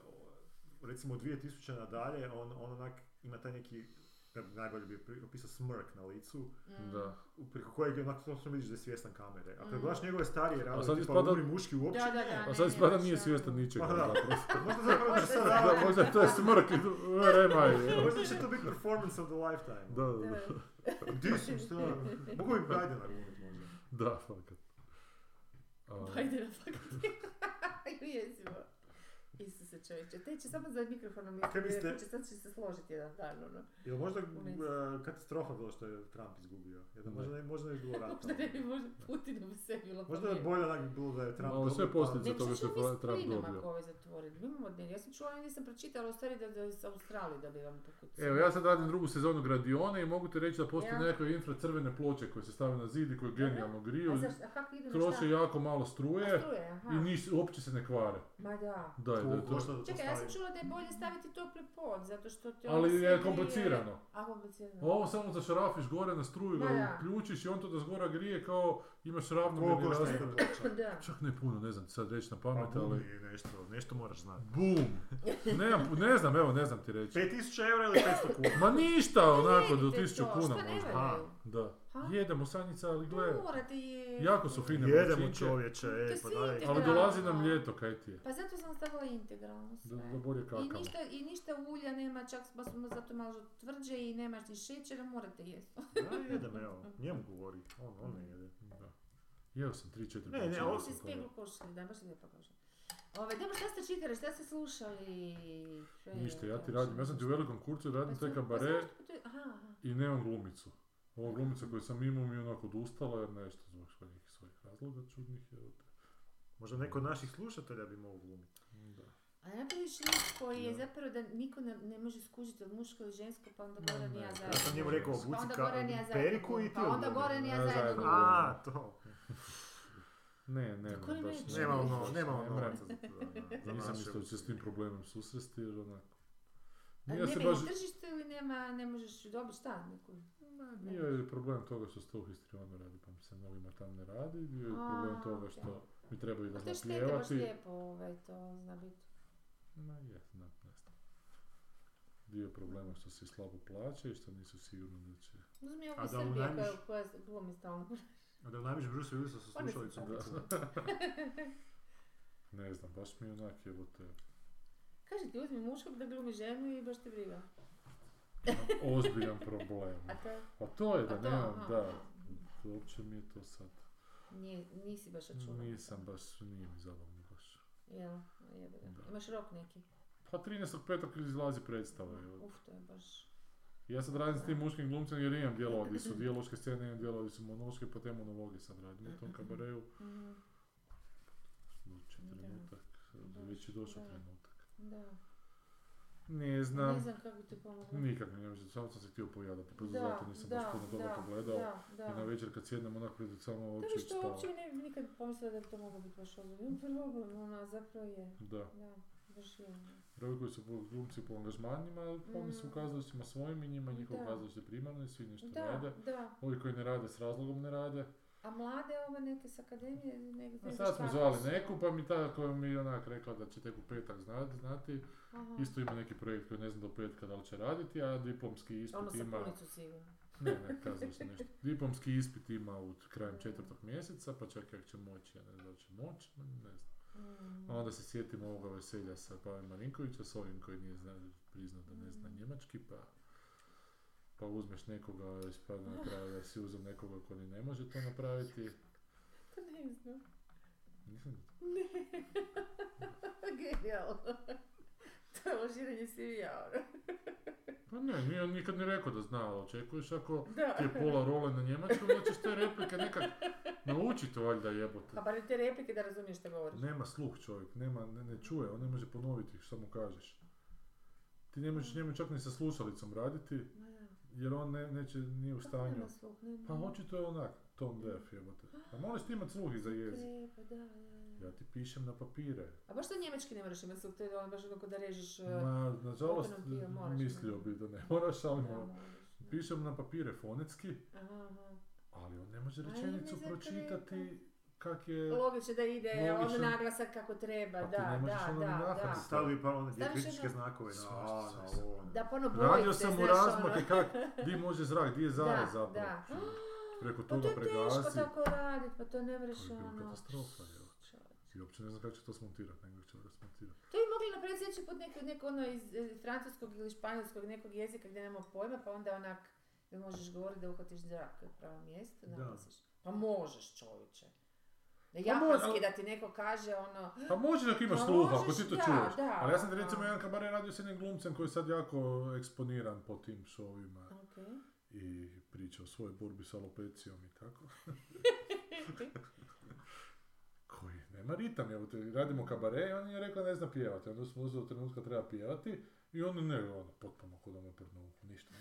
recimo od 2000 nadalje on, on onak ima taj neki ne- najbolje bi opisao smrk na licu, Mm. Da. preko kojeg je onako točno vidiš da je svjestan kamere. A kad Mm. gledaš njegove starije radove, tipa ispada- umri muški uopće Da, da, da. A sad ispada nije svjestan ničega. Pa da. Možda zapravo sad Da, možda to je smrk i (laughs) remaj. Možda će to biti performance of the lifetime. Da, da, da. Da. Di sam, šta? Mogu bi Bidena gurnut možda. Da, fakat. A, Bajdena, fakat. (laughs) Jezivo. Isuse čovječe, te će samo za mikrofonom Kaj biste- će sad će se složiti jedan dan, ono. Jel možda uh, katastrofa bilo što je Trump izgubio? Jer da možda ne, možda ne bi bilo rata. (laughs) Možda ne bi možda Putinu bi sve bilo Možda je bolje onak bi bilo da je Trump Malo sve dobio, posljedice Nego toga što je Trump dobio. ako ovaj zatvorili? Mi imamo dnevno. Ja sam čula, nisam pročitala, u stvari da, da iz Australije da bi vam pokucali. Evo, ja sad radim drugu sezonu Gradione i mogu ti reći da postoje Ja. nekakve infracrvene ploče koje se stave na zid i koje genijalno griju. A, zašto, a kako idu na Troše jako malo struje i niš, uopće se ne kvare. Ma da. Da, da, to, da Čekaj, ja sam čula da je bolje staviti topli pod, zato što ti ono ali je grije- komplicirano. A, komplicirano. Ovo samo zašarafiš gore na struju, ga da. uključiš i on to da zgora grije kao imaš ravnomjerni da. Čak ne puno, ne znam ti sad reći na Pa pamet, bum ali... nešto, nešto moraš znati. Bum! Pu- ne znam, evo, ne znam ti reći. 5000 eura ili 500 kuna? Ma ništa, onako, do Jedite 1000 to, kuna ne možda. Da. Ha? Jedemo sanjica, ali gle, Morate je... jako su fine Jedemo porcinke, čovječe, je pa daj. ali dolazi nam ljeto, kaj ti je. Pa zato sam stavila integralno sve. Da, da bolje I kakamo. ništa, I ništa ulja nema, čak pa smo zato malo tvrđe i nemaš ni šećera, morate jesti. Da, jedem, evo. Njemu govori. On, on ne jede. Da. Jeo sam 3-4 Ne, ne, ovo sam speglu košali, da, baš je lijepa košulja. Ove, dobro, šta ste čitali, šta ste slušali? Ništa, ja ti radim, ja sam ti u velikom kurcu, radim Pa su- kabare Pa aha. i nemam glumicu. Ova glumica koju sam imao mi je onako odustala jer nešto zbog svojih svojih razloga čudnih. Te. Možda neko od naših slušatelja bi mogao glumiti. Da. A napraviš list koji je zapravo da niko ne, ne može skužiti od muško ili žensko, pa onda ne, ni ja ja zajedno. sam njemu rekao, Pa obuci onda ka- ja periku i ti Pa onda gore ni ja Ja zajedno. A, to. Ne, ne, Kako ne baš? Nema Ne, ono, nema ne ono novaca za to. Nisam mislio da će s tim problemom susresti jer onako. Nije se nema baš... na tržištu ili nema, ne možeš dobiti šta neku? Ma, Bio je problem toga što se to u histrionu radi, pa mi se novima tam ne radi. Bio je problem toga što mi trebaju da A to je šteta baš lijepo, ovaj, to zna biti. Ma je, znam, ne znam. Dio je problema što se slabo plaća i što nisu sigurni da će... Uzmi A ovu da Srbija koja, unajmiš- koja glumi stalno. A da unajmiš Bruce Willisa sa su slušalicom. (laughs) Ne znam, baš mi je onak evo te... Kaži ti, uzmi muškog da glumi ženu i baš te briga. Ozbiljan problem. A to Pa to je da A to, nemam, aha. da. Uopće mi je to sad... nije, nisi baš očuvan. Nisam baš, nije mi zabavno baš. Jel, jebe ga. Imaš rok neki? Pa 13.5. izlazi predstava. Uf, to je baš... Ja sad radim s tim muškim glumcem jer imam dijelova gdje su (laughs) dijaloške scene, imam dijelova gdje su monološke, pa te monologe sad radim u tom kabareju. Mhm, Doći Da. trenutak, već je došao trenutak. Da. Ne Ne znam, znam kako bi ti pomogla. nikak mi ne može, samo sam se htio pojadati, pa zato nisam baš da, puno toga da, pogledao. Da, da. I na večer kad sjednem onak pred samo To uopće je što spava. uopće ne bi nikad pomislila da bi to moglo biti baš ozbiljno problem, ono, a zapravo je. Da. Da, baš je. ono. Ovi koji su glumci po angažmanima, pa oni su u Mm. kazalištima svojim i njima njihovo Da. kazalište primarno i svi nešto rade. da. Ovi koji ne rade s razlogom ne rade. A mlade ove neke s akademije, ne, ne A sad smo zvali neku, pa mi ta koja mi je onak rekla da će tek u petak znati, znati. Aha. Isto ima neki projekt koji ne znam do petka da li će raditi, a diplomski ispit Ono sa ima... punicu sigurno. Ne, ne, kazao sam nešto. (laughs) Diplomski ispit ima u krajem četvrtog mjeseca, pa čak jak će moći, ja ne znam da će moći, ne znam. Mm. A onda se sjetimo ovoga veselja sa Pavem Marinkovića, s ovim koji nije zna, priznao da ne zna Mm. njemački, pa pa uzmeš nekoga, ispadne na kraju da si uzeo nekoga ko ni ne može to napraviti. To ne znam. Nisam, (laughs) Genijalno. to je ožirenje CV-a, ono. pa ne, nije on nikad ni rekao da zna, ali očekuješ ako Da. ti je pola role na njemačkom, da ćeš te replike nekak naučiti valjda jebote. Pa bar te replike da razumiješ što govoriš. Nema sluh čovjek, nema, ne, ne čuje, on ne može ponoviti što mu kažeš. Ti ne možeš njemu čak ni sa slušalicom raditi, Ma. Jer on ne, neće, nije u stanju. nema sluh? Nema. Pa očito je onak, tone deaf jebote. Pa moraš ti imat sluh za jezik. Treba, da, da, da. Ja ti pišem na papire. A baš to njemački ne moraš imati sluh, to je ono baš ono da režiš... uh, Ma, nažalost, mislio bi da ne moraš, ali da, moraš. Pišem na papire fonetski, Aha, aha. ali on ne može A rečenicu pročitati. Kak je... Logično da ide ono Logično. naglasak kako treba, Pa da, ne možeš da, ono da, mahati da. s Stavili pa one kritičke jedno- znakove na A, na ovo. Da pa ono Radio sam u razmake ono. (laughs) kak, di može zrak, di je zarez Da, zapravo. da. Preko Pa to toga je teško tako radit, pa to ne vreš To je bilo ono... katastrofa, čovječe. I uopće ne znam kako će to smontirati, nego će rasmontirati. To bi mogli napraviti sljedeći put neko, neko ono iz, iz francuskog ili španjolskog nekog jezika gdje nema pojma, pa onda onak možeš govoriti da uhvatiš zrak na pravo mjesto, Da. naglasiš. Pa možeš čovječe. Da Pa japanski može, da ti neko kaže ono... Pa može ako imaš Pa sluha, ako možeš, ti to da, čuješ. da, Ali ja sam ti recimo da. jedan kabare radio s jednim glumcem koji je sad jako eksponiran po tim šovima Okay. i priča o svojoj borbi s alopecijom i tako. (laughs) koji nema ritam, evo te, radimo kabare i on je rekao ne zna pjevati. Onda smo uzeli trenutka treba pjevati i on ne, ono, potpuno kod da prdno uho, ništa.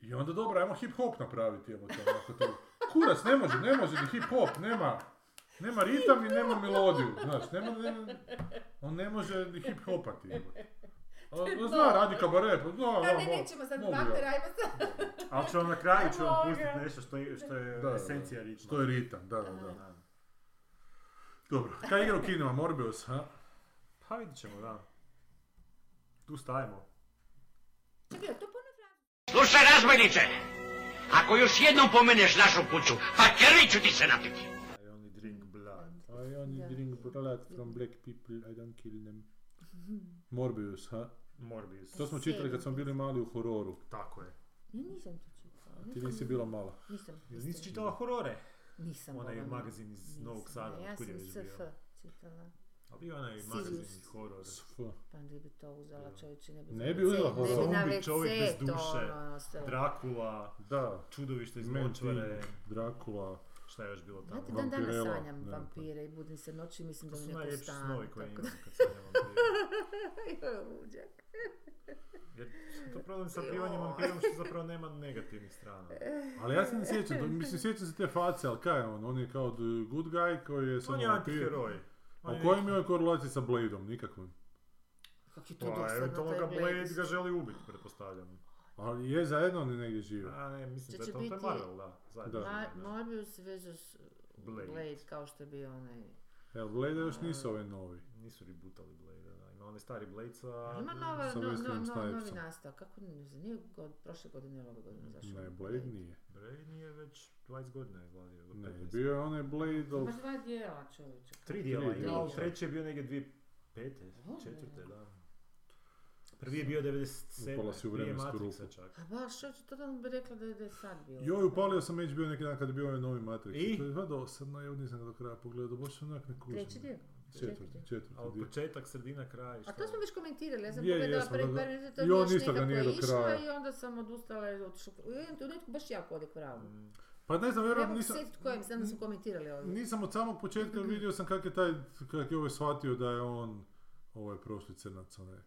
I onda dobro, ajmo hip hop napraviti, evo to, onako to. Kurac, ne može, ne može ni hip hop, nema, nema ritam i nema melodiju, znaš, nema, nema- on ne može ni hip hopati. on zna, radi kabare, pa zna, Da, da, ne, mo- nećemo sad bakter, ajmo sad. Ali ću vam na kraju ću vam pustiti nešto što je, što je Da, da, da. esencija ritma. Što je ritam, da, da, da. Da. Dobro, kaj igra u kinima, Morbius, ha? Pa vidit ćemo, da. Tu stajemo. Čekaj, to puno Slušaj, razbojniče! Ako još jednom pomeneš našu kuću, pa krvi ću ti se napiti! I only drink blood. I only Da. drink blood from black people, I don't kill them. Morbius, ha? Morbius. To smo čitali kad smo bili mali u hororu. Tako je. Ja nisam to čitala. Ti nisi bila mala. Nisam. Jel nisam. nisi čitala horore? Nisam. Onaj magazin iz Nisam, Novog Sada, Ja sam SF čitala. A bio je onaj magazin horor. Sf. Pa ndi bi to uzela čovječe, ne bi Ne bi uzela ne horor. Zombi, čovjek bez to, duše. ono. Drakula, Da, čudovište iz močvare. Drakula. Šta je još bilo tamo? Znate, dan danas sanjam ne, vampire i budim se noći i mislim To da mi su neko najljepši stan. snovi koje tako imam kad sanjam vampire. (laughs) Luđak. Jer to problem sa pivanjem vampirom što zapravo nema negativnih strana. Ali ja se ne sjećam, to- mislim sjećam se te face, ali kaj je on? On je kao the good guy koji je samo On je vampir. antiheroj. A On u kojem je korelaciji sa Bladeom? Nikakvom. Kako je to Pa, eventualno ga Blade ga želi ubiti, pretpostavljam. Ali je zajedno oni negdje žive. A ne, mislim da je to, to je biti- Marvel, da. Zajedno Da. Da. Morbius veže s Blade. Blade. kao što je bio onaj... Evo, Blade još nisu ove novi. Nisu rebootali Blade, da. Ima onaj stari Blade sa... Ima nova, sa no, no, no, novi nastavak, kako ne znam, nije god, prošle godine ili ove godine zašao. Ne, Blade nije. Blade nije već 20 godina izladio. ili Ne, 15. bio je onaj Blade of... Imaš dva dijela čovječe. Tri dijela Tri ima, ali dijela. treći je bio negdje 2005. O, četvrte, da. Prvi je bio 97. Upala si u prije vremensku rupu. čak. A baš, čovječe, totalno bi rekla da je, da je sad bilo. Joj, upalio sam HBO neki dan kad je bio ovaj novi Matrix. I? To je dva dosadno, evo nisam ga do kraja pogledao, baš onak ne kužim. Treći dio? Četvrti, četvrti Ali dio. početak, sredina, kraj, A šta? to smo već komentirali, ja sam Je, pogledala prvi da, par minuta, to još nekako nije je kraja. i onda sam odustala i otišla. U trenutku baš jako ode k vragu. Mm, Pa ne znam, Ne vjerojatno nisam... sjetiti kojem, znam da su komentirali ovdje. Nisam od samog početka jer vidio sam kak je taj, kak je ovaj shvatio da je on ovaj prošli crnac, onaj.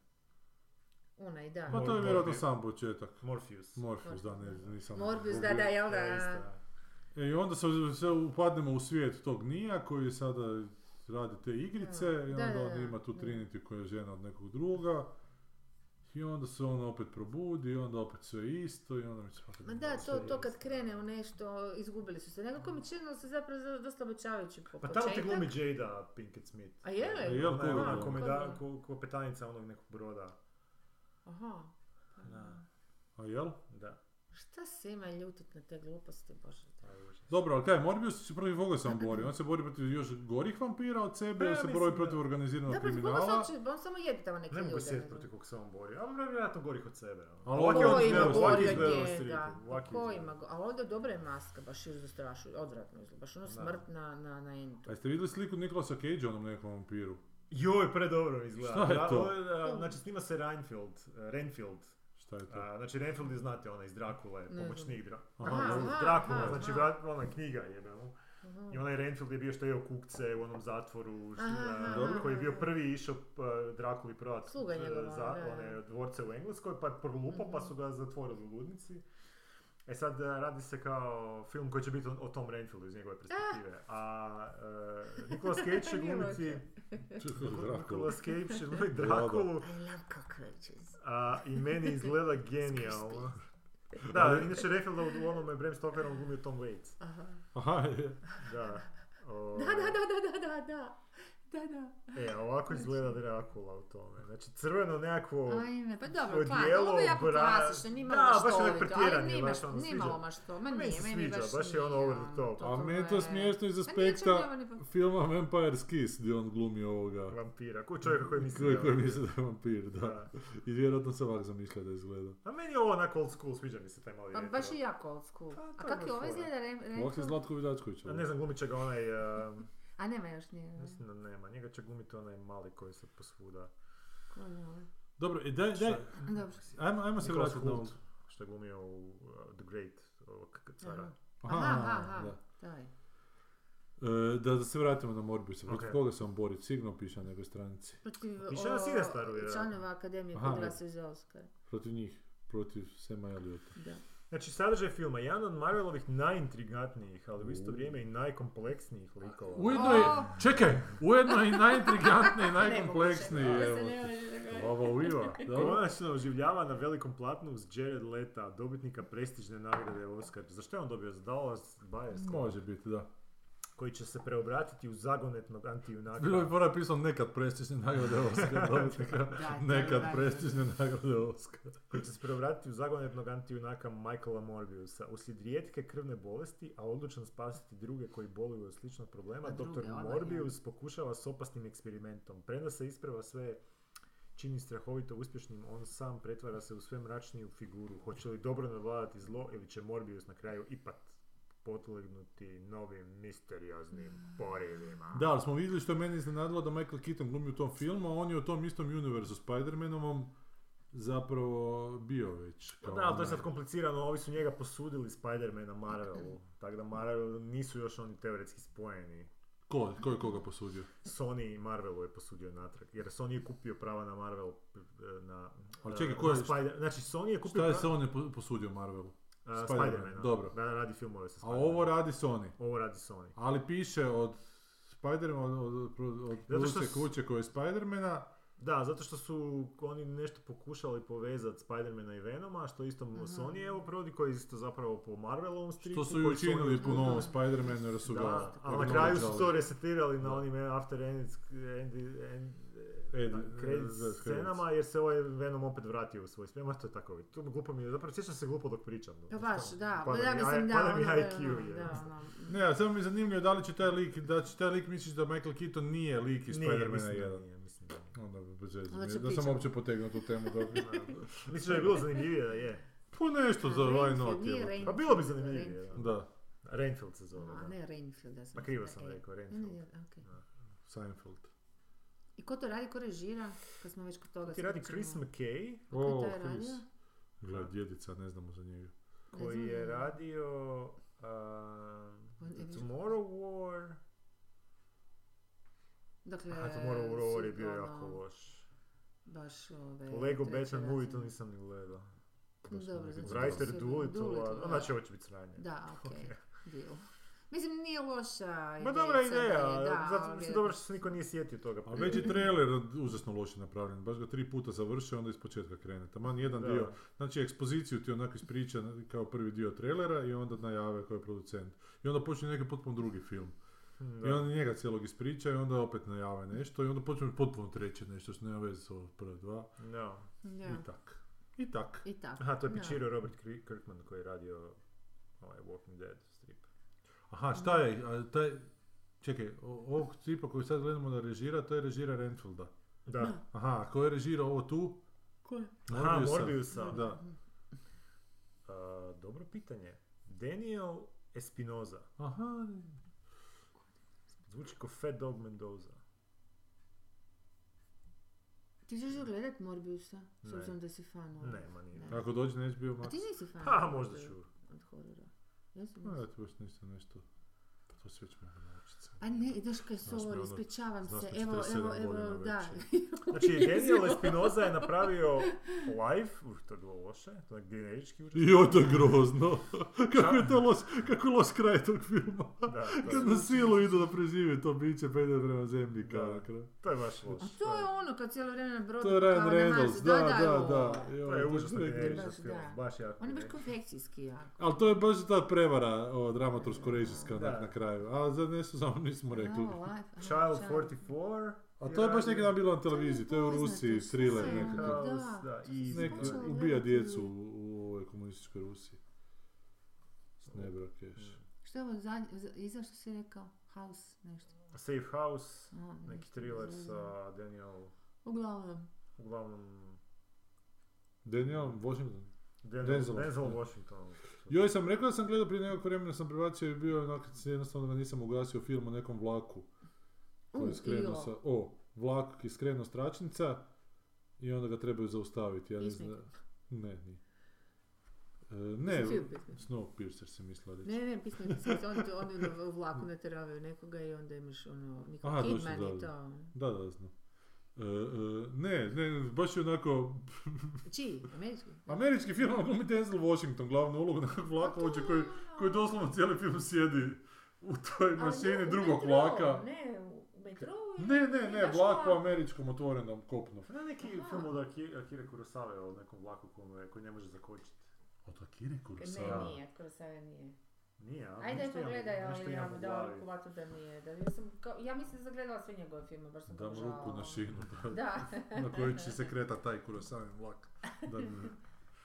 Onaj, da. Pa to je vjerojatno sam početak. Morpheus. Morpheus, da, ne, nisam... Morbius, da, da, jel da? E, I onda se, se upadnemo u svijet tog Nija koji sada radi te igrice i Da, onda da, on da. ima tu Da. Trinity koja je žena od nekog druga. I onda se on opet probudi i onda opet sve isto i onda mi se. Ma da, to, to kad krene u nešto, izgubili su se. Nekako mi činilo se zapravo za- dosta obećavajući po Pa tamo ti glumi Jada Pinkett Smith. A je li? Ona je ona glumi? komeda, ko, kopetanica onog nekog broda. Aha. Da. A jel? Šta se ima ljutit na te gluposti, bože. Dobro, ali kaj, Morbius se protiv koga se on bori? On se bori protiv još gorih vampira od sebe Pa ja ili se mislim bori da- protiv organiziranog Da, protiv koga kriminala? se on samo jedi tamo neke Ne mogu ljude. sjetiti ne protiv kog se on bori, ali vjerojatno gorih od sebe. ono. Ali Ovak ovo je je on Ko ima izgledao, ovak gori je od izgledao na njega? stripu, ovak je Ko izgledao. ima go- Ali ovdje dobra je maska, baš je zastrašuju, odvratno izgleda. Baš ono Da. smrt na, na, na entu. A jeste vidjeli sliku Nikolasa Cage onom nekom vampiru? Joj, predobro izgleda. Šta je Da, to? ovo je, a, Znači snima se Reinfield, eh, Renfield. Šta je to? A, Znači Renfield je, znate, onaj iz Drakule, pomoćnik Dra... Aha, Drakula, znači aha. vrat, ona knjiga jebeno. Aha. I onaj Renfield je bio što je jeo kukce u onom zatvoru, š- Aha, koji je bio prvi išao uh, Drakuli prodat e, za da, one dvorce u Engleskoj, pa je prolupao, pa Mhm. su ga zatvorili u ludnici. E sad e, radi se kao film koji će biti o, tom Renfieldu iz njegove perspektive. A uh, (laughs) (laughs) Nicolas Cage će glumiti. Nicolas Cage će glumiti. Drakulu, I love cockroaches. a i meni izgleda genijalno. Da, inače Renfielda u onome Bram Stokerom glumio Tom Waits. Aha. Aha, je. Da. O, Da, da, da, da, da, da, da. Da. E, a ovako izgleda Dracula u tome. Znači, crveno nekako... Ajme, pa dobro, odijelo, ovo je jako bra- klasično, nije malo Da, baš onak pretjerani, ali nije baš ono, nije sviđa. malo mašto, ma Meni nije, se meni sviđa, baš baš je ono over the top. A meni je to je- smiješno iz Pa aspekta ovo ni- filma Vampire's Kiss, gdje on glumi ovoga. Vampira, ko čovjeka koji misli Koji, da- koji misli da je vampir, da. I vjerojatno se ovak zamišlja da izgleda. A meni je ovo onako old school, sviđa mi se taj mali Pa retro. baš i jako old school. Pa, A je kako baš je ovo izgleda? Re- Ovak je? Zlatko Vidačković. Ne znam, glumit će ga onaj... A nema još nije. mislim da nema, njega će glumiti onaj mali koji se posvuda. Ko je ovo? Dobro, i daj, daj, Dobro. ajmo, ajmo se vratiti na ovog. što je glumio u uh, The Great, ovog cara. Aha, aha, aha, da. taj. E, da, da se vratimo na Morbiusa. Protiv Ok. koga se on bori? Sigurno piše na nekoj stranici. Protiv Piše na vjerojatno. članova Akademije Aha. glasaju za Oscar. Protiv njih. Protiv Sema Eliota. Da. Znači, sadržaj filma, jedan od Marvelovih najintrigantnijih, ali u isto vrijeme i najkompleksnijih likova. Ujedno je, O! čekaj, ujedno je i najintrigantniji i (laughs) najkompleksniji. Evo. Ovo. (laughs) Dobro. Konačno oživljava na velikom platnu uz Jared Leta, dobitnika prestižne nagrade Oscar. Zašto je on dobio? Za Dallas Buyers Može biti, da. Koji će se preobratiti u zagonetnog antijunaka. Bilo bi pora pisao nekad prestižne nagrade Oscar. nekad (laughs) da, da. prestižne nagrade Oscar. koji će se preobratiti u zagonetnog antijunaka Michaela Morbiusa. Uslijed rijetke krvne bolesti, a odlučan spasiti druge koji boluju od sličnog problema, odmah, Morbius pokušava s opasnim eksperimentom. Premda se isprava sve čini strahovito uspješnim, on sam pretvara se u sve mračniju figuru. Hoće li dobro nadvladati zlo ili će Morbius na kraju ipak potlegnuti novim misterioznim porivima? Da, ali smo vidjeli što je meni iznenadilo da Michael Keaton glumi u tom filmu, a on je u tom istom univerzu Spider-Manovom zapravo bio već. Pa kao da, ali to je sad komplicirano, ovi su njega posudili Spider-mana Marvelu, (clears throat) tako da Marvel nisu još oni teoretski spojeni. Ko, ko je koga posudio? Sony i Marvelu je posudio natrag, jer Sony je kupio prava na Marvel, eh, na... Ali čekaj, ko je- Spider- znači, Sony je kupio Šta je pra- se on je po- posudio Marvelu? A, Spider-Man, Spider-mana. dobro. Da radi filmove sa A Spider-Manom. ovo radi Sony. Ovo radi Sony. Ali piše od Spider-Man, od, od, produkcije s- kuće koje je Spider-mana, Da, zato što su oni nešto pokušali povezati Spider-mana i Venoma, što isto Sony evo provodi, koji je isto zapravo po Marvelovom stripu. što su i učinili po novom Spider-Manu jer su ga... Da, ali na kraju su to resetirali na onim after end, end, end, Ed- credits da, scenama jer se ovaj Venom opet vratio u svoj smjer, to je tako, to glupo mi je, zapravo sjećam se glupo dok pričam. Pa baš, da, Pada ja mi mislim da. pada mi IQ, je. da, ono, Ne, a samo mi je zanimljivo da li će taj lik, da će taj lik misliš da Michael Keaton nije lik iz Spider-mana mislim da 1. nije, mislim da nije. Onda bez veze. Da sam uopće potegnuo tu temu dobro. Mislim da je bilo zanimljivije da je. Pa nešto za why not, Pa bilo bi zanimljivije. Da, Rainfield se zove, A, da. ne Rainfield, sam Pa krivo sam rekao, Rainfield. Seinfeld. I ko to radi, ko režira? Kad smo već kod toga. Ti radi ćemo- Chris McKay, Ko je O, taj Chris. radio? Gle, djedica, ne znamo za njega. Koji je radio uh, je Tomorrow War. Dakle, A Tomorrow War je bio ono, jako loš. Baš ove... Lego Batman movie, to nisam ni gledao. Dobro, znači Writer Doolittle, Doolittle, a znači ovo će biti sranje. Da, okej. Ok. Deal. Mislim, nije loša Ma dobra da ideja, da, zato ali- mislim dobro što se niko nije sjetio toga. A već je trailer užasno loše napravljen, baš ga tri puta završio, onda iz početka krene. Taman jedan Da. dio, znači ekspoziciju ti onako ispriča kao prvi dio trailera i onda najave ko je producent. I onda počne neki potpuno drugi film. I onda njega cijelog ispriča i onda opet najave nešto i onda počne potpuno treće nešto što nema veze s ovo prve dva. Da. Da. I tak. I tak. I tako. Aha, to je da. pičirao Robert Kirkman koji je radio ovaj Walking Dead. Aha, šta je, a, taj, čekaj, ovog tipa koji sad gledamo da režira, to je režira Renfielda. Da. Aha, a ko je režirao ovo tu? Ko je? Aha, Morbiusa. Da. A, dobro pitanje. Daniel Espinoza. Aha, Zvuči kao Fat Dog Mendoza. Ti ćeš gledat Morbiusa? S Ne. obzirom da si fan. Ne, ma nije. Ne. ako dođe na HBO A Max. ti nisi fan? Ha, od- možda ću. Od horora. Jesi? A, nisi? ja ti baš nisam nešto, to se već mogu A ne, ideš kaj sorry, ono, ispričavam znaš se. Evo, 47 evo, evo, da. (laughs) Znači, Daniel Espinoza je napravio live, uh, to je bilo loše, to je generički užas. Joj, to je grozno. kako je to loš, kako je loš kraj tog filma. Da. Kad na silu idu da prežive to biće, pa ide prema zemlji kao. To je baš loše. A to je ono kad cijelo vrijeme na brodu To je Ryan Reynolds, da, da, ovo. da. To je užasno film, baš jako. On je baš konfekcijski jako. Ali to je baš ta prevara o, dramatursko-režijska na kraju. A za nešto samo (laughs) nismo rekli. No, life, Child 44. A to je baš neki dan bilo na televiziji, to je u Rusiji, thriller nekakav. House, Da, i ubija djecu u, u ovoj komunističkoj Rusiji. Snebra keš. Što je ovo zadnje, iza što si rekao? House, nešto. Safe House, A, neki thriller sa Daniel, Uglavnom. uglavnom, Daniel Washington. Denzel, Denzel, da. Washington. Joj, sam rekao da sam gledao prije nekog vremena, sam prebacio i bio onak, jednostavno ga nisam ugasio film o nekom vlaku. Koji je U, skrenuo sa, o, vlak je skrenuo s tračnica i onda ga trebaju zaustaviti. Ja ne znam, Peacemaker. ne, nije. E, ne, Peacemaker. Snowpiercer si mislila reći. Ne, ne, pismo oni, oni u vlaku nateravaju nekoga i onda imaš ono, Nicole Kidman da, i da. to. Da, da, znam. E, e, ne, ne, baš je onako (laughs) Čiji? Američki? američki film, ali glumi Denzel Washington, glavnu ulogu nekog vlakovođa koji, koji doslovno cijeli film sjedi u toj mašini ne, drugog metrou, vlaka. Ne, u metrou ili- Ne, ne, ne, baš vlak po vlak. američkom otvorenom kopnu. Na neki Aha. film od Aki- Akire Kurosawa o nekom vlaku koji ne može zakočiti. Od Akire Ne, Kurosawa. nije, Kurosawa nije. Nije, a? Ajde, Nešto imam- pogledaj, nešto ali ja imam mu dao ruku vatru da nije. Da, ja, sam, kao, ja mislim da sam gledala sve njegove filme, baš sam Dam obožavala. ruku na šinu, da, Da. (laughs) na kojoj će se kretati taj Kurosawin vlak. Da, ne.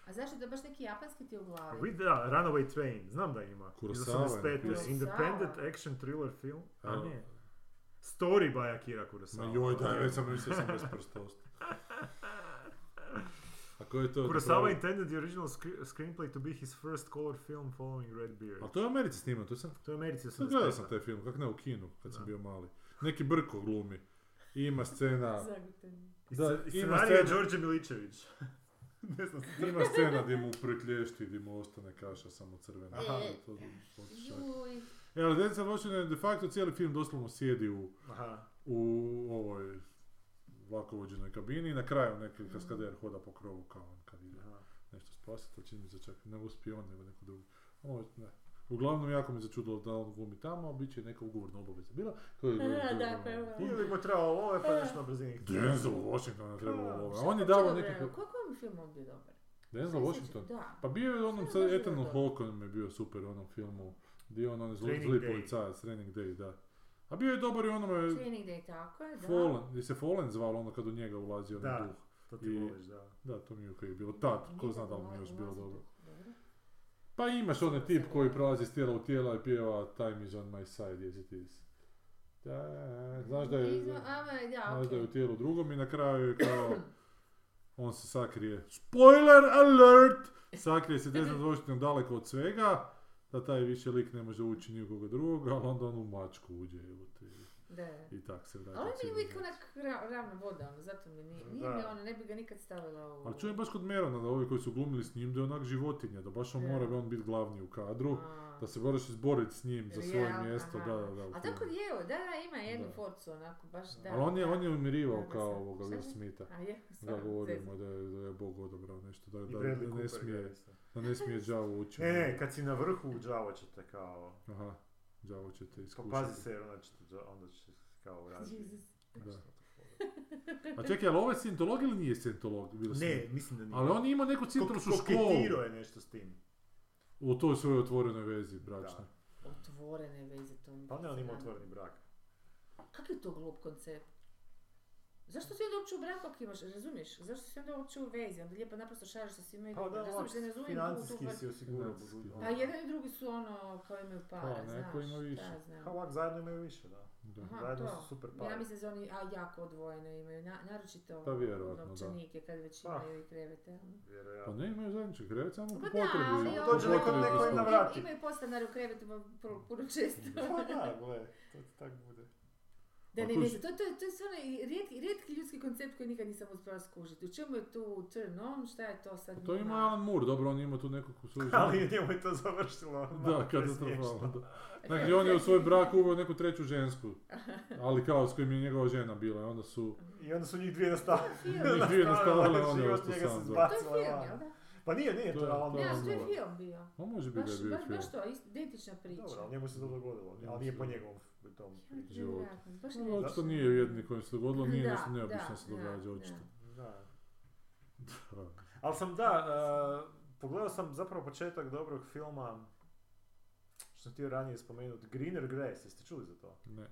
A zašto da baš neki japanski ti u glavi? Vid, da, Runaway Train, znam da ima. Iz Kurosawa 85. napisao. Independent action thriller film. A Evo. ne. Story by Akira Kurosawa. Ma joj, da, već sam mislio sam bez prsta ostao. (laughs) A ko je to? Kurosawa intended the original scre- screenplay to be his first color film following Red Beard. A to je u Americi snimano, to sam... To je Americi Sad gledao sam 85. taj film, kak ne u kinu, kad sam bio mali. Neki brko glumi. I ima scena... Da, I ima scena, Đorđe Miličević. (laughs) ne znam. ima scena gdje mu preklješti, gdje mu ostane kaša samo crvena. Aha. To, to, to, Juj. E, ali Denzel Washington de facto cijeli film doslovno sjedi u, Aha. u ovoj vlakovođenoj kabini i na kraju neki kaskader hoda po krovu kao on kad ide Aha. nešto spasiti, to čini mi se čak ne uspije on nego neko drugi. Ovo, ne. Uglavnom, jako mi se začudilo da on glumi tamo, a bit će neka ugovorna obaveza bila. To je, (laughs) A, da, pa. Ili mu trebalo ovo, pa nešto na brzini. Denzel Washington je trebalo ovo. On je je dao nekakve... Koliko je film on bio dobar? Denzel Washington? Da. Pa bio je u onom sa je dobar? Hawkeom je bio super u onom filmu. Gdje je on onaj zli, Training zli Day. policajac, Training Day, da. A bio je dobar i onome Training Day, tako je, da. Fallen, gdje se Fallen zvalo ono kad u njega ulazi onaj Da. duh. To ti I- voliš, da. Da, to mi je okej bilo. Tad, ko zna da li mi je još bilo dobro. Pa imaš onaj tip koji prolazi s tijela u tijela i pjeva Time is on my side, yes it is. Da, znaš da je, znaš da je u tijelu drugom i na kraju je kao, (clears throat) on se sakrije, spoiler alert! Sakrije se desno dvoštino daleko od svega, da taj više lik ne može ući ni u koga drugoga, ali onda on u mačku uđe evo te, Da. i tak se vrati. Ali mi je uvijek onak ra- ravna voda, ono, zato mi nije, nije Da. mi ono, ne bi ga nikad stavila u... Ali čujem baš kod Merona da ovi koji su glumili s njim da je onak životinja, da baš on Da. mora on biti glavni u kadru, A. da se moraš izboriti s njim za svoje Real, mjesto, aha. da, da, da. A tako je, da, da, ima jednu Da. forcu, onako, baš, da. Ali on je, on je umirivao kao ovoga Will? Smitha. A je, Da govorimo da je, da je Bog odabrao nešto, da, da, da, ne smije, da ne smije đavo ući. Ne, ne, kad si na vrhu đavo će te kao... Aha, đavo će te Kao iskušati. pazi se onda će te onda će kao. Jesus. Da. (laughs) A čekaj, ali ovo je scientolog ili nije sam- Ne, mislim da nije. Ali on je imao neku scientološku školu Koketirao je nešto s tim. U toj svojoj otvorenoj vezi bračnoj. Otvorene veze, to mi Pa ne, on ima otvoreni brak. Kak je to glup koncept? Zašto si onda uopće u braku ako imaš, razumiješ? Zašto si onda uopće u vezi? Onda lijepo naprosto šaraš sa svima i Pa da, Razumiješ, ne razumijem tu, tu si osigurao da. Pa jedan i drugi su ono, kao imaju para, Pa, neko znaš, ima više. šta znam. Pa ovak zajedno imaju više, da. Da. Aha, zajedno to. su super Ja pari. mislim da oni a, jako odvojene imaju, na, naročito Pa da. novčanike kad već Pa. imaju i krevete. ono. Pa ne, imaju zajednički krevet, samo po Pa da, potrebi. ali ono- neko- potrebi neko i postoji. navrati. Imaju podstanare u krevetu pa puno, često. Pa da, gle, to ti tak bude. (laughs) Da, Pa ne, kuž- ne, to, to, to je i rijetki, rijetki ljudski koncept koji nikad nisam uspjela skužiti. U čemu je tu turn on, šta je to sad To njima? ima Alan Moore, dobro, on ima tu nekakvu svoju (laughs) Ali njemu je to završilo. Da, malo katastrofalno. Da. Znači, on je u svoj brak uveo neku treću žensku. (laughs) Ali kao s kojim je njegova žena bila. i Onda su I onda su njih dvije nastavile. njih dvije (laughs) nastavile, on je ostao sam. da. To je film, jel da? Pa nije, nije, To to je Ne, ali to je film bio. On može biti da je bio baš, film. baš to, identična priča. Dobro, ali njemu se to dogodilo. Ali nije po njegovom tom životu. baš No, nevjerojatno. očito nije jedni kojim se dogodilo, nije Da, nešto neobično se događa, da. očito. Da. Ali sam, da, uh, pogledao sam zapravo početak dobrog filma, što sam htio ranije spomenuti, Greener Grass, jeste čuli za to? Ne.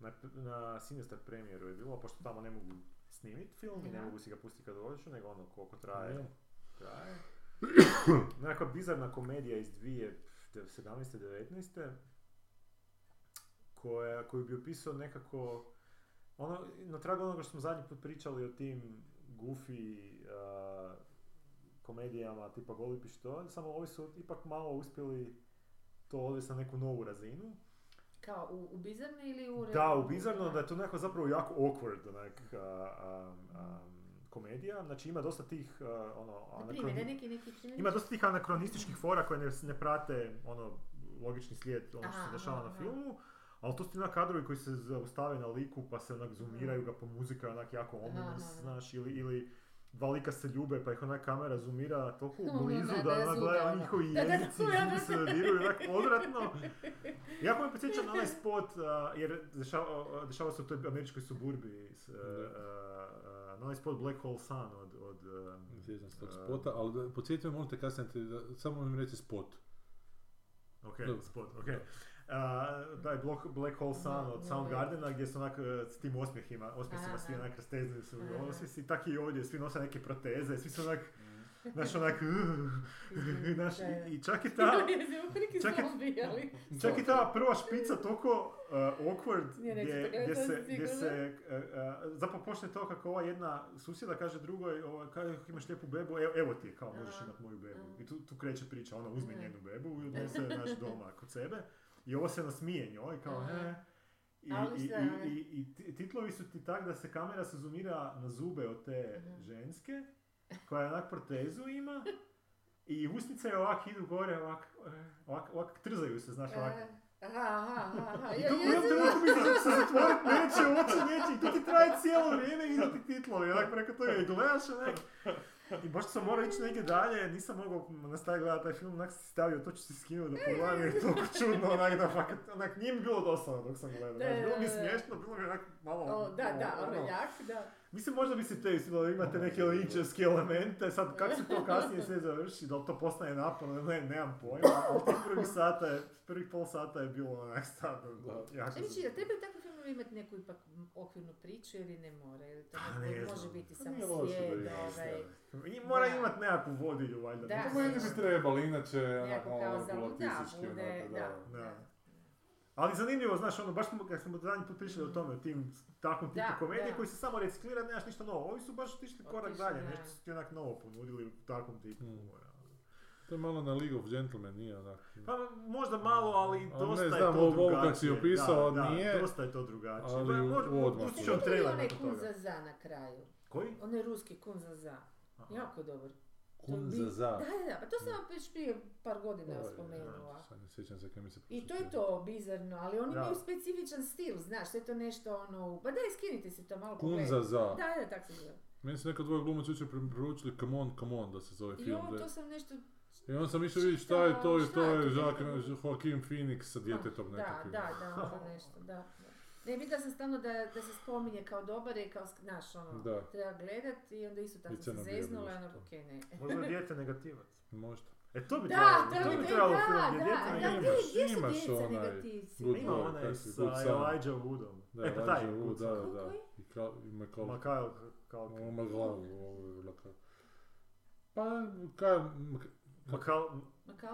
Na, na Sinister premijeru je bilo, pošto tamo ne mogu snimiti film i ne mogu si ga pustiti kad dođu, nego ono koliko traje, Ne. (coughs) Nekakva bizarna komedija iz 2017-19. Koja, koju bi opisao nekako, ono, na tragu onoga što smo zadnji put pričali o tim goofy a, komedijama tipa Goli pištolj, samo ovi su ipak malo uspjeli to odvesti na neku novu razinu. Kao u, u bizarne ili u... Da, u bizarno da je to nekako zapravo jako awkward onak, a, a, komedija. Znači ima dosta tih a, ono, Na primjer, anakroni- daj neki, neki primjer. ima dosta tih anakronističkih fora koje ne, ne prate ono logični slijed ono što se dešava na filmu. Ali to su ti onak kadrovi koji se zaustave na liku pa se onak zoomiraju ga po muzika onak jako ominous, znaš, ili, ili dva lika se ljube pa ih onak kamera zoomira toliko blizu da, da, da, onak zube, gledaju ono. njihovi Da, da, da, jezici i da, da. zubi se diraju onak odvratno. Jako me podsjeća na onaj spot, jer dešava, dešava se u toj američkoj suburbi, s, a, na onaj spot Black Hole Sun od, od Ne sjećam se tog a, spota, ali da, podsjetite me, možete kasnije, samo mi reći spot. Ok, Dobro. spot, ok. Uh, da je Black, Black Hole Sun od Soundgardena gdje su onak uh, s tim osmijehima Aha. svi onak rastezani su, Aha. ono svi tak i ovdje, svi nose neke proteze, svi su onak, Mm. znaš onak, (laughs) (laughs) znaš, Da, da. i, i čak i (laughs) ta, čak i- čak i ta prva špica toliko uh, awkward, gdje, gdje se, gdje se uh, uh, zapravo počne to kako ova jedna susjeda kaže drugoj, ova, kaže kako imaš lijepu bebu, evo, evo ti je, kao možeš imat moju bebu. I tu, tu kreće priča, ona uzme njenu bebu i odnese je naš doma kod sebe. I ovo se nasmije njoj, kao Aha. he. I, i, i, i, i ti- titlovi su ti tak da se kamera se zoomira na zube od te Aha. ženske, koja onak protezu ima. I usnice je ovak idu gore, ovak, eh, ovak, ovak trzaju se, znaš, ovak. E, Aha, aha, aha. I tu u jednom trenutku mi se- zatvorit neće, oči neće, i to ti traje cijelo vrijeme i ti titlovi, onak preko toga i gledaš onak. I baš sam morao ići negdje dalje, nisam mogao nastaviti gledati taj film, onak si stavio, to ću si skinuo da pogledam jer je (laughs) toliko čudno, onak da fakat, onak nije mi bilo dosadno dok sam gledao, Da, bilo mi smiješno, bilo mi je onak malo, O, da, da, malo, ono jak, da. Mislim, možda bi se te da imate neke linčevske elemente, sad kako se to kasnije sve završi, da li to postane naporno, ne, nemam pojma, ali tih prvih sata je, prvih pol sata je bilo onak stvarno, Da. jako Znači, da trebaju takvi filmovi imati neku ipak okvirnu priču ili ne mora? Ili to Pa, neko ne može znam. biti Pa samo slijed, ima ovaj... I mora Da. imat nekakvu vodilju, valjda. Da. ne? Po meni bi trebali, inače, onak Nekako malo kao za da, regulatistički, bude, onako, da. da. Da. Ali zanimljivo, znaš, ono, baš smo, kad smo zadnji put pričali o tome, o tim takvom tipu komedije koji se samo reciklira, nemaš ništa novo. Ovi su baš otišli korak dalje, da. nešto su ti onak novo ponudili u takvom tipu. Mm. humora. To je malo na League of Gentlemen, nije onak. Pa možda malo, ali Ali dosta ne je to ovo- drugačije. ovo kak si opisao, da, nije, Da, dosta je to drugačije. ali pustit ću vam vidjeli trailer onaj kun za za na kraju? Koji? Onaj ruski kun za za. Jako dobar. To Kun za za. Da, da, da, pa to sam vam već prije par godina Oj, spomenula. Sad ne sjećam se kaj mi se I to je to bizarno, ali oni imaju specifičan stil, znaš, sve to nešto ono, pa daj skinite si to malo Kun za za. Da, da, tak se zove. Meni su neka dvoje glumaca jučer pre- preporučili Come on, come on da se zove film. ovo, da- to sam nešto... I onda sam išao vidjeti šta je to i to je je to? Joaquin, Phoenix sa djetetom Da, nekakvim. da, da, možda nešto, da. da. Ne, vidio sam stalno da, da se spominje kao dobar i kao, znaš, ono, Da. treba gledat i onda isto tako sam se zeznula i ono, okej, ne. Možda (laughs) je dijete negativac. Možda. E to bi Da, trebalo, to to bi trebalo film, da, gdje da, dijete da, negativac. Imaš- imaš onaj? Good Ima Boy, onaj sa. Elijah Woodom. Da, e, pa taj, Elijah Wood, Good da, da, da. I i McCall. Makael Kalkin. Ovo je. Pa, ka, Mc- Makal,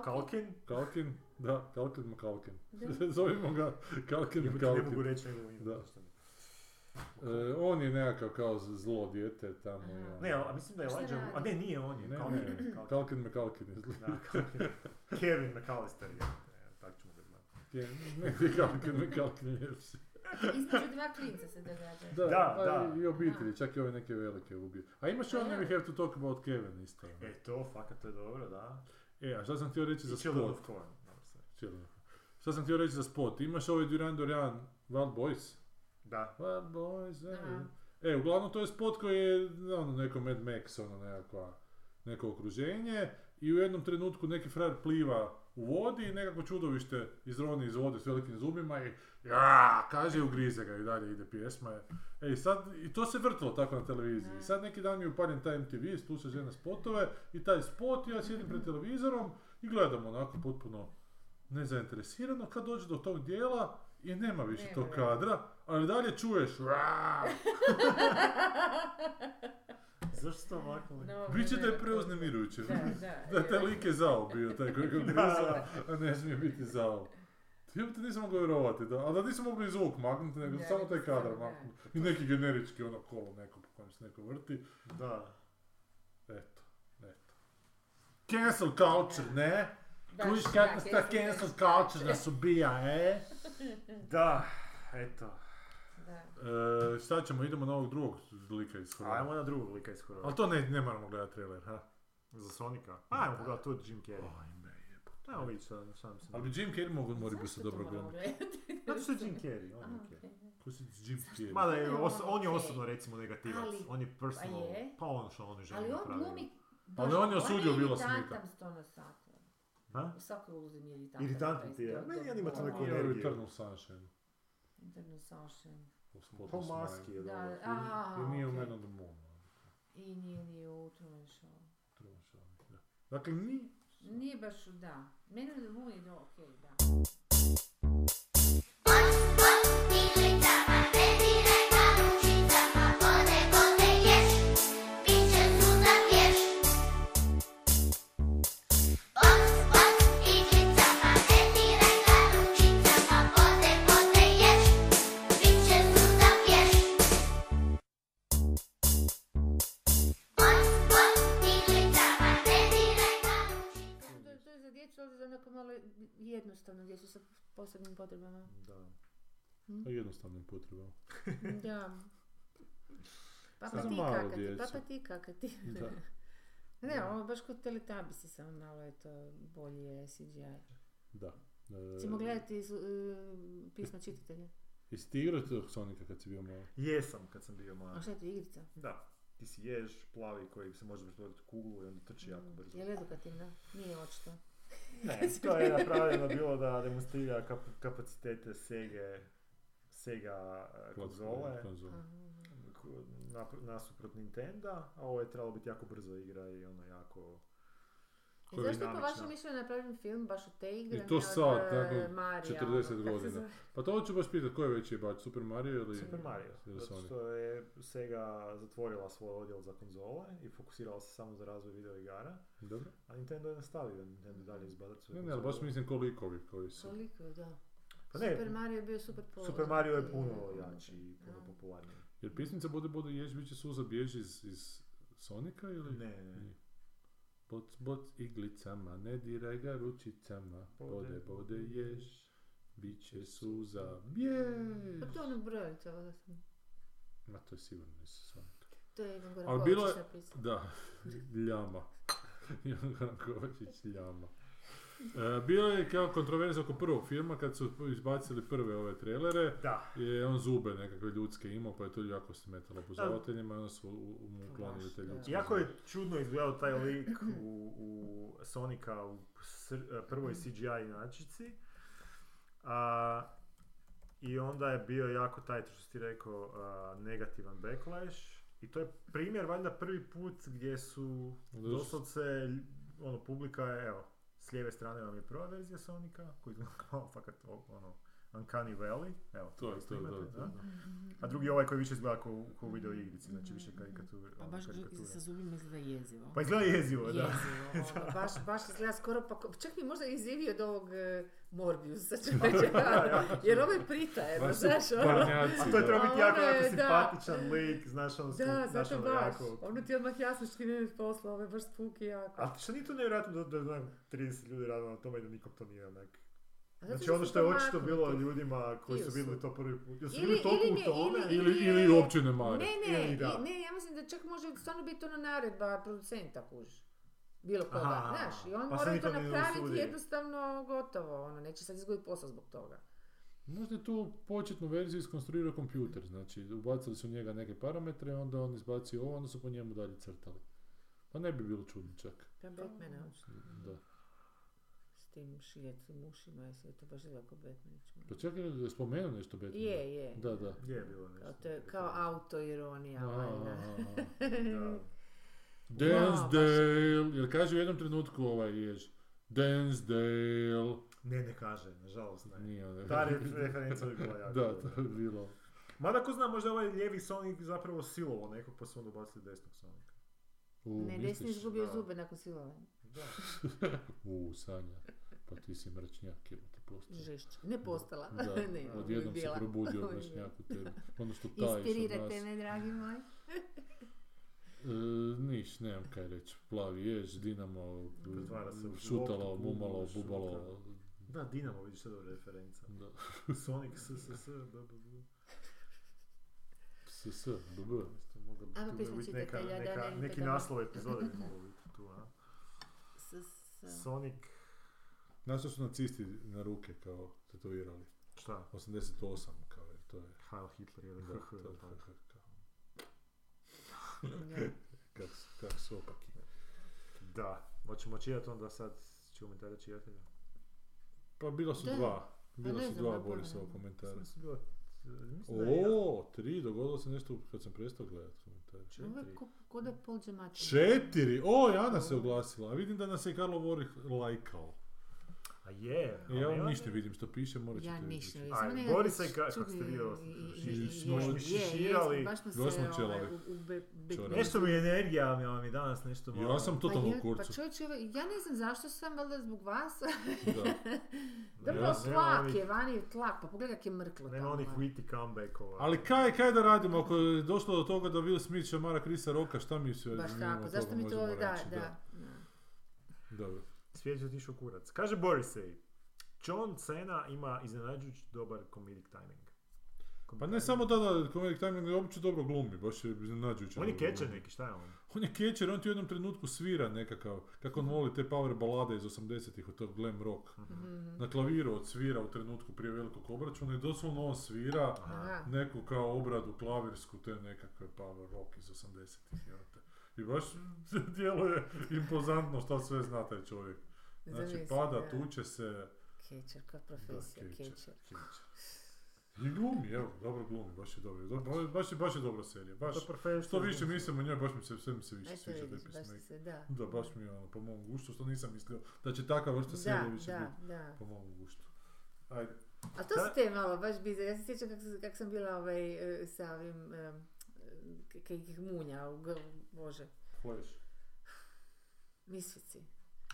Kalkin? Kalkin, da, Kalkin McCalkin. Da. (laughs) Zovimo ga Kalkin Jebote, Ne mogu reći njegovo ime. Da. ne. E, on je nekakav kao zlo dijete tamo. ono. Ne, a mislim da je Elijah. A ne, nije on je. Ne, Kalkin. ne, Kalkin. Kalkin McCalkin izgleda. Da, Kalkin. Kevin McAllister je. E, Tak ćemo ga znati. Je, Ne, Kalkin McCalkin je ljepši. Između dva klinca se događa. Da, Da, a da. i obitelji, čak i ove neke velike ubije. A imaš A on ja. We Have to Talk About Kevin isto. ono. E, to, fakat to je dobro, da. E, a šta sam htio reći za I Children spot? of Corn. Šta sam htio reći za spot? Imaš ovaj Duran Duran Wild Boys? Da. Wild Boys, e. E, uglavnom to je spot koji je, ono, neko Mad Max, ono, nekakva, neko okruženje i u jednom trenutku neki frajer pliva u vodi i nekako čudovište izroni iz vode s velikim zubima i ja, kaže i ugrize ga i dalje ide pjesma. E, sad, i to se vrtilo tako na televiziji. I sad neki dan mi je upaljen taj MTV, tu se žena spotove i taj spot, ja sjedim pred televizorom i gledam onako potpuno nezainteresirano, kad dođe do tog dijela i nema više Nema tog kadra, ali dalje čuješ. (laughs) Zašto to? No, Bit će da je ne, preuznemirujuće. Da, da. (laughs) da taj lik je zao bio, taj koji ga (laughs) griza, a ne smije biti zao. Ja te nisam mogao vjerovati, da, ali da nisam mogao i zvuk maknuti, nego samo taj kadar maknuti. I neki generički ono kolo neko po kojem se neko vrti. Da. Eto, eto. Cancel culture, ne? Kužiš kako nas ta cancel culture nas ubija, e? (laughs) Da, eto. E, šta ćemo, idemo na ovog drugog lika iz horora. Ajmo na drugog lika iz horora. Ali to ne, ne moramo gledati trailer, ha? Za Sonika? Ajmo pogledati tu Jim Carrey. Ajme, jebote. Ajmo vidjeti šta nam se... Ali bi Jim Carrey mogu mora bi se to dobro glumiti. gledati? (laughs) Zato što je Jim Carrey, on je okej. Ko si Jim Carrey? Mada je, os- on on je osobno recimo negativac. Ali- on je personal, a je? pa ono što on je želi Ali on glumi... Ali on je osudio Willa iritantan Smitha. na sat. Ha? U svakoj ulozi mi je iritantan. Iritantan ti je. Meni on ima tu neku energiju. Eternal Sunshine. Internal Sunshine. S maski je Da, dobro. a, I nije u okej. Man on the Moon. I nije ni u Truman Show. Truman Show, da. Dakle, ni... Nije baš, da. Meni je Moon je do, okej, da. Potrebama. (laughs) Da. Papa Za ti malo kakati, djecu. papa ti kakati. Da. (laughs) Ne, ovo baš kod Teletubbies samo malo je to bolje CGI. Da. E, Ćemo gledati iz, uh, pisma čitatelja. Jesi ti igrao tog Sonika kad si bio malo? Jesam kad sam bio A mlad. šta je to igrica? Da. Ti si jež, plavi, koji se može pretvoriti u kuglu i onda trči jako brzo. Je li edukativna? Nije očito. Ne, to je napravljeno bilo da demonstrira kap- kapacitete Sega, Sega eh, konzole, Konzole. Nasuprot Nintenda, a ovo je trebalo biti jako brzo igra i ono jako... I je zašto je po vašem mišljenju napravljen film baš od te igre? I to ne od, sad, e, nakon Marija, 40 ono, kako se godina. Pa to ću baš pitati, ko je veći bač, Super Mario ili... Super Mario, ili zato što je Sega zatvorila svoj odjel za konzole i fokusirala se samo za razvoj videoigara, Dobro. a Nintendo je nastavio, Nintendo dalje svoje Ne, ne, ali baš mislim ko likovi koji su. Toliko, da. Pa ne, Super Mario je bio super poznat. Super Mario je i- puno jači i puno Da. popularniji. Jer pisnica bude bude ješ, bit će suza bježi iz, iz Sonika ili? Ne, ne. Boc, boc iglicama, ne diraj ga ručicama, bode, Bode, ješ, bit će suza bješ. Pa to je ono brojica, da sam. Ma to je sigurno iz Sonika. To je Ivan Goraković je- napisao. Da, (laughs) ljama. (laughs) Ivan Kovačić, ljama. E, bilo je kao kontroverza oko prvog filma kad su izbacili prve ove trailere. Da. Je on zube nekakve ljudske imao, pa je to jako smetalo obožavateljima i onda su mu uklonili te Da. ljudske Jako je čudno izgledao taj (clears throat) lik u, u Sonika u sr- e, prvoj CGI inačici. A, I onda je bio jako taj, to što si ti rekao, a, negativan backlash. I to je primjer, valjda prvi put gdje su doslovce, ono, publika je, evo, s lijeve strane vam je prva verzija Sonika, koji kao fakat, ono, Uncanny Valley, evo, To je isto to, imate, da, da. A drugi je ovaj koji više izgleda kao, kao u video igrici, znači više karikatur, Pa ono, baš karikatura. sa zubima izgleda jezivo. Pa izgleda jezivo, da. Jezivo, (laughs) ono, baš, baš izgleda skoro pa, čak mi možda jeziviji od ovog e, Morbiusa (laughs) čovječe, jer ovo je pritaje, Baš znaš, ono. A to je treba biti jako, jako da. simpatičan lik, znaš, ono, Da, znaš, zato ono, baš, jako... ono ti odmah jasno što ti ne posla, ovo je baš spuki jako. A što nije to nevjerojatno da, da, da 30 ljudi radilo na tome i da nikom to nije onak... Znači ono što je to očito bilo ljudima koji su vidjeli to prvi put. Jel su Ili- bili toliko u tome? ili- Ili, ili uopće ne mare. Ne, ne, Ili da. ne, ja mislim da čak može stvarno biti ono naredba producenta, kuž. Bilo koga, Aha, znaš, i on pa mora to napraviti jednostavno gotovo, ono, neće sad izgubiti posao zbog toga. Možda je tu početnu verziju iskonstruirao kompjuter, znači ubacili su u njega neke parametre, onda on izbacio ovo, onda su po njemu dalje crtali. Pa ne bi bilo čudno čak. Pa Batmana. Da. Tim šiljacim ušima i sve to baš kao Batmanić. Pa čak je spomenuo nešto Batman. Je, je. Da, da. Je bilo nešto. Kao, to je, kao auto-ironija, valjda. Da. (laughs) Dansdale, jer kaže u jednom trenutku ovaj jež. Dansdale. Ne, ne kaže, nažalost ne. Nije on... Ta re- referenca bi bila (laughs) jako Da, to je bilo... Mada ko zna, možda ovaj lijevi Sonic zapravo silovo nekog pa su onda ubacili desnog Sonika. U, Ne, desni izgubio zube nakon silovanja. Da. (laughs) U, Sanja. Pa ti si mrčnjak, evo te postao. Žešće. Ne postala. Da, (laughs) ne, odjednom se probudio mrčnjak u tebi. Ono što (laughs) tajiš od nas. Inspirirate me, dragi moj. E, niš, nemam kaj reći. Plavi jež, Dinamo, šutalo, mumalo, bubalo. Da, Dinamo, vidiš, to je dobra referenca. Da. Sonic, s, s, s, b, b, b. S, s, b, b. Isto moglo bi- Ajmo pismo čitatelja, da, neka, ne, neki da. naslov epizode bi (laughs) moglo biti tu, a? S, s, Sonic, Znaš što su nacisti na ruke kao tetovirali? šta? 88 kao jer to je... Heil Hitler, jedan Da, to je tako? (laughs) Kak, kak su opaki. Da, hoćemo čitati onda sad komentare čitatelja. Pa bila su Da. dva. Bila ne su dva Borisova komentara. Mislim su bila, mislim da je ja- O, tri, dogodilo se nešto kad sam prestao gledati komentare. Je četiri. ko, da je. Četiri! O, Jana se oglasila. A vidim da nas je Karlo Vorih lajkao. A je, I ja ali vam ništa vidim što piše, morat Ja ćete ništa vidjeti. vidim. Aj, Borisa i ka- kako ste vi ovo smo jesmo, baš smo se ovaj, be- Čelavi. Nešto mi je energija, mi vam je danas nešto malo... Ja sam Pa, totalno u pa kurcu. čovječe, ovo- ja ne znam zašto sam, valjda zbog vas. Da. (laughs) Dobro, Ja- tlak je, vani je tlak, pa pogledaj kak je mrklo Nema onih witty comebackova. Ali kaj, kaj da radimo ako je došlo do toga da Will Smith šamara Krisa Roka, šta mi sve Baš tako, zašto mi to, da. da. Dobro. Svijet je otišao kurac. Kaže Borisej, John Cena ima iznenađujući dobar comedic timing. Pa ne samo da, da, Comedic Timing je uopće dobro glumi, baš je iznenađujuće. On je catcher neki, šta je on? On je catcher, on ti u jednom trenutku svira nekakav, kako on voli te power balade iz 80-ih od tog glam rock. Mhm. Na klaviru odsvira u trenutku prije velikog obračuna i doslovno on svira Aha. neku kao obradu klavirsku, te nekakve power rock iz 80-ih. jebote. I baš (laughs) djeluje impozantno što sve zna taj čovjek. Znači Zamisli, pada, da. tuče se, Catcher, kao da, profesija, catcher, catcher. catcher. I glumi, evo, dobro glumi, baš je dobro. Dobro, Baš je, baš je dobra serija. Baš, što više mislim o njoj, baš mi se, sve mi se više sviđa taj se, da. Da, baš mi je ono, po mom guštu, što nisam mislio da će takva vrsta Da, serije više da, biti da. po mom guštu. Ajde. A to Da. su te malo baš bizar. Ja se sjećam kako kak sam bila ovaj, e, sa ovim e, k- k- munja, bože, Flash. misvici.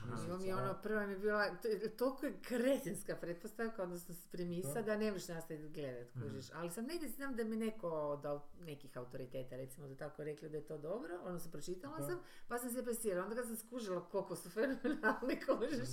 Misvica, I on mi je ono, prva mi je bila, to- toliko je kretenska pretpostavka, odnosno premisa, Da. da ne možeš nastaviti gledat, kužiš. Ali sam negdje znam da mi neko od nekih autoriteta, recimo da tako rekli da je to dobro, odnosno pročitala Da. sam, pa sam se pesirala. Onda kad sam skužila koliko su fenomenalni, (laughs) kužiš,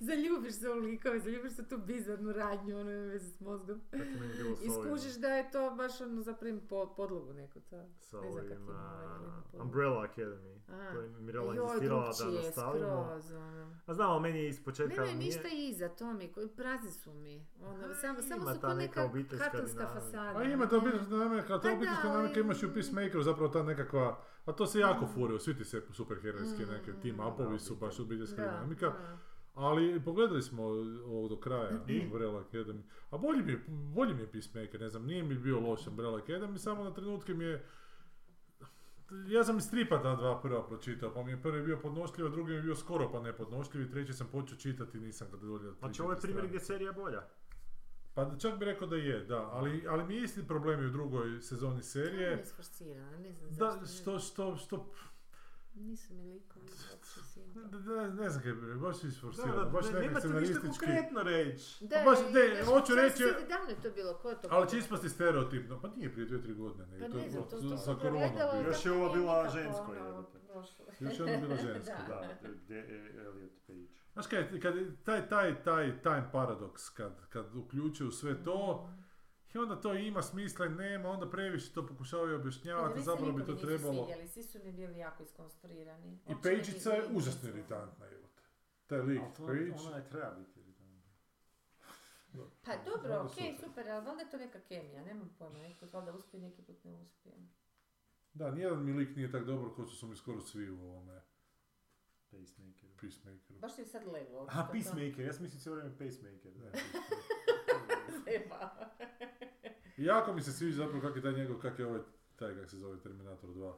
zaljubiš se u likove, zaljubiš se tu bizarnu radnju, ono ima veze s mozgom. Bilo I skužiš da je to baš ono za po, podlogu neku, to. sa ne znam ima. Umbrella Academy. A. To je Mirela insistirala da nastavimo. skroz, ono. A znam, ali meni je iz početka Nemaju nije... ništa iza, to mi, koji prazni su mi. Ono, A, samo, samo su ko neka kartonska fasada. A ima ta obiteljska dinamika, ta Pa obiteljska dinamika imaš i u Peacemakeru, zapravo ta nekakva, a to se jako furaju, svi ti se superherojski neke team upovi su baš obiteljska dinamika. da. Ali pogledali smo ovo do kraja? (clears throat) Umbrella Academy. A bolji mi, je, bolji mi je Peacemaker, ne znam, nije mi bio loš Umbrella Academy, samo na trenutke mi je... Ja sam iz stripa ta dva prva pročitao, pa mi je prvi bio podnošljiv, a drugi mi je bio skoro pa nepodnošljiv i treći sam počeo čitati nisam ga dolio. Znači, ovo je primjer gdje je serija bolja. Pa čak bi rekao da je, da, ali, ali mi je isti problem i u drugoj sezoni To je serije. isforsirano, ne znam Da, što, što, što, Nisu mi likovi (laughs) uopće ne, ne znam kaj bi rekao, baš Da, isforsirano, da, baš ne, neka nemate ništa scenaristički. konkretno reći. Da, baš, ne, hoću reći- se- Davno je to bilo, ko je to Ali će ispasti stereotipno, pa nije prije dvije, tri godine, nego Pa to ne znam, to, za- to sam. Još je ova bila žensko, ono, jebote. prošlo. Još je ona bila (laughs) ženska. Da. Gdje je Elliot Page. Znaš kaj, kad je taj, taj, taj time paradoks, kad, kad uključuju sve to, i onda to ima smisla i nema, onda previše to pokušavaju objašnjavati, zapravo bi to trebalo. svidjeli, svi su mi bili jako iskonstruirani. I Pejčica je užasno iritantna, jebote. Taj lik, Page. ona je treba biti iritantna. Pa dobro, okej, super. super, ali valjda je to neka kemija, nemam pojma, neki put valjda uspije, neki put ne uspije. Da, nijedan mi lik nije tak dobar kao što su mi skoro svi u ovome Pacemaker. Peacemakeru. Baš ti sad levo. Aha, Peacemaker, ja sam mislio cijelo vrijeme Pacemaker. Da. I jako mi se sviđa zapravo kak je taj njegov, kak je ovaj, taj kak se zove Terminator 2.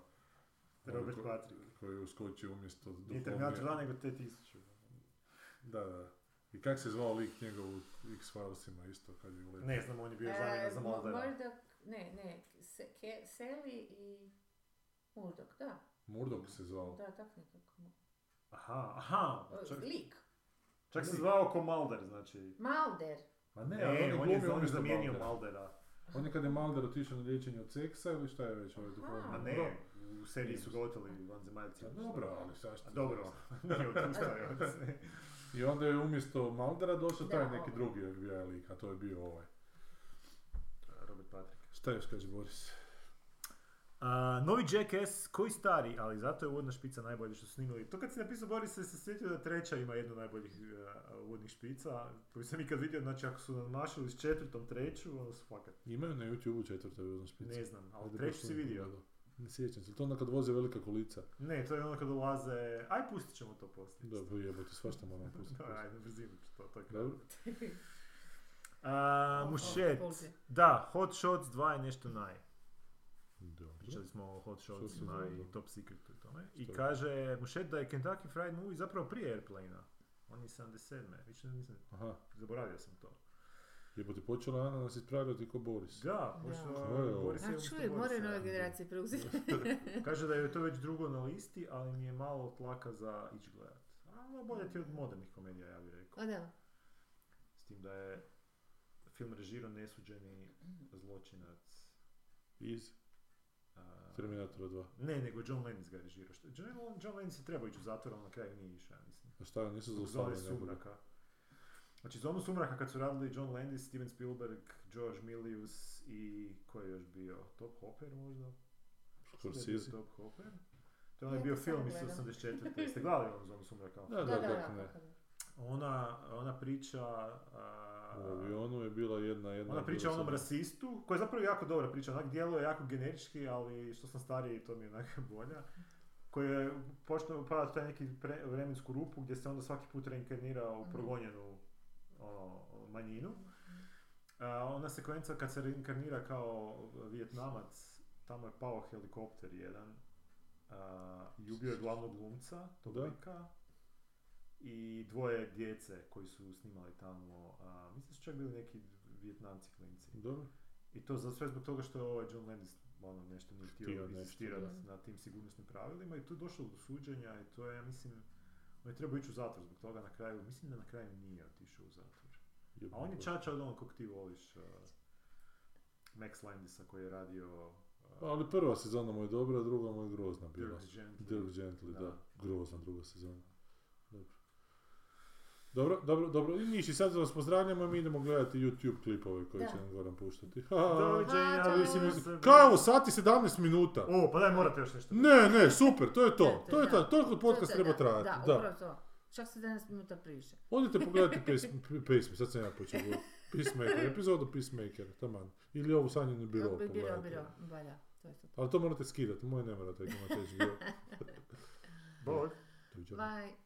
Robert ko- Patrick. Koji je uskočio umjesto Nije. Terminator 2, nego T-1000. Da, da. I kak se zvao lik njegov u X-Filesima isto kad je uletio? Ne znam, on je bio E, zamjena za Mo- Muldera. Murdoch, ne, ne, Se, Ke, Sally i Murdoch, da, Murdoch se zvao. da, tak nekako. Aha, aha. Čak, Lik, čak se zvao ko Mulder, znači. Malder. Ma ne, Ne, ali on je, glumio on je zamijenio. Muldera. On je kad je Mulder otišao na liječenje od seksa ili šta je već ovaj duhovno? A ne, u seriji su ga oteli vanzemaljci. A dobro, ali šta A što... dobro, (laughs) nije odustao je od se. I onda je umjesto Muldera došao taj neki drugi FBI lik, a to je bio ovaj. Robert Patrick. Šta još kaže Boris? A, novi Jackass, koji stari, ali zato je uvodna špica najbolje što su snimili. To kad si napisao Boris se, se sjetio da treća ima jednu najboljih uh, uvodnih špica, koju sam ikad vidio, znači ako su nadmašili s četvrtom treću, onda su fakat. Imaju na YouTube četvrta uzna špica. Ne znam, ali Ajde, treću si vidio. pogledao. Ne sjećam se, to onda kad voze velika kolica. Ne, to je ono kad dolaze, aj pustit ćemo to poslije. Dobro, jebote, svašta moram (laughs) pustiti. Da, ajde, brzinu ću to, to je. Dobro. (laughs) O, mušet. Da, Hot Shots 2 je nešto naj. Pričali smo o Hot Shotsima i. Top Secretu i tome. I kaže Mušet da je Kentucky Fried Movie zapravo prije Airplane-a. On je 77. Više nisam, Aha, zaboravio sam to. jebote, počela Ana nas ispravljati ko Boris. Da, Da. je ovo. Boris je A umjesto čuj, moraju nove generacije preuzeti. (laughs) (laughs) Kaže da je to već drugo na listi, ali mi je malo tlaka za ići gledat. A ono bolje ti od modernih komedija, ja bih rekao. A da. S tim da je film režirao nesuđeni zločinac. Iz Terminatora 2. Ne, nego John Landis ga je režirao. Što- John, John Landis je trebao ići u zatvor, ali na kraju nije išao, ja mislim. A šta, nisu Zove zaustavljeni? Sumraka. Znači, Zonu Sumraka kad su radili John Landis, Steven Spielberg, George Milius i ko je još bio? Top Hopper možda? Scorsese. Top Hopper. To je onaj bio film iz gledala. 84. Jeste gledali onu Zonu Sumraka? Da, Da, da, da, da, ne. Ona, ona priča... a, U avionu je bila jedna, jedna... Ona priča o onom sam- rasistu, koja je zapravo jako dobra priča, onak djeluje jako generički, ali što sam stariji to mi je onak (laughs) bolja. Koji je počeo upadati taj neki pre- vremensku rupu gdje se onda svaki put reinkarnira u Mhm. progonjenu ono, manjinu. A, ona sekvenca kad se reinkarnira kao vjetnamac, tamo je pao helikopter jedan a, i ubio je glavnog glumca, tog lika, i dvoje djece koji su snimali tamo, a, mislim da su čak bili neki vjetnamci klinci. Dobro. I to za sve zbog toga što je ovaj John Landis ono, nešto nije Htio da. na tim sigurnosnim pravilima i tu je došlo do suđenja i to je, ja mislim, on je trebao ići u zatvor zbog toga na kraju, mislim da na kraju nije otišao u zatvor. A on je čača od onog kog ti voliš, uh, Max Landisa koji je radio uh, Ali prva sezona mu je dobra, druga mu je grozna bila. Dirk Gently. Dirk Gently, da. Da. Grozna druga sezona. Dobro. Dobro, dobro. I Niši, sad vas pozdravljamo i mi idemo gledati YouTube klipove koje Da. će nam Goran puštati. Doviđenja, mislim, Kaj ovo, sati 17 minuta? O, pa daj morate još nešto. Ne, ne, super, to je to. To je to, toliko podcast To- treba trajati. Da, Da. upravo to. Čak 17 minuta priše. Odite pogledati (laughs) pesme, sad sam ja počeo govoriti. Peacemaker, epizodu Peacemaker, taman. Ili ovu sanjenu biro Bi- Biro, pogledajte. biro, valja. To je to. Ali to morate skidati, moje ne morate, imate bio. (laughs) Bog. Bye.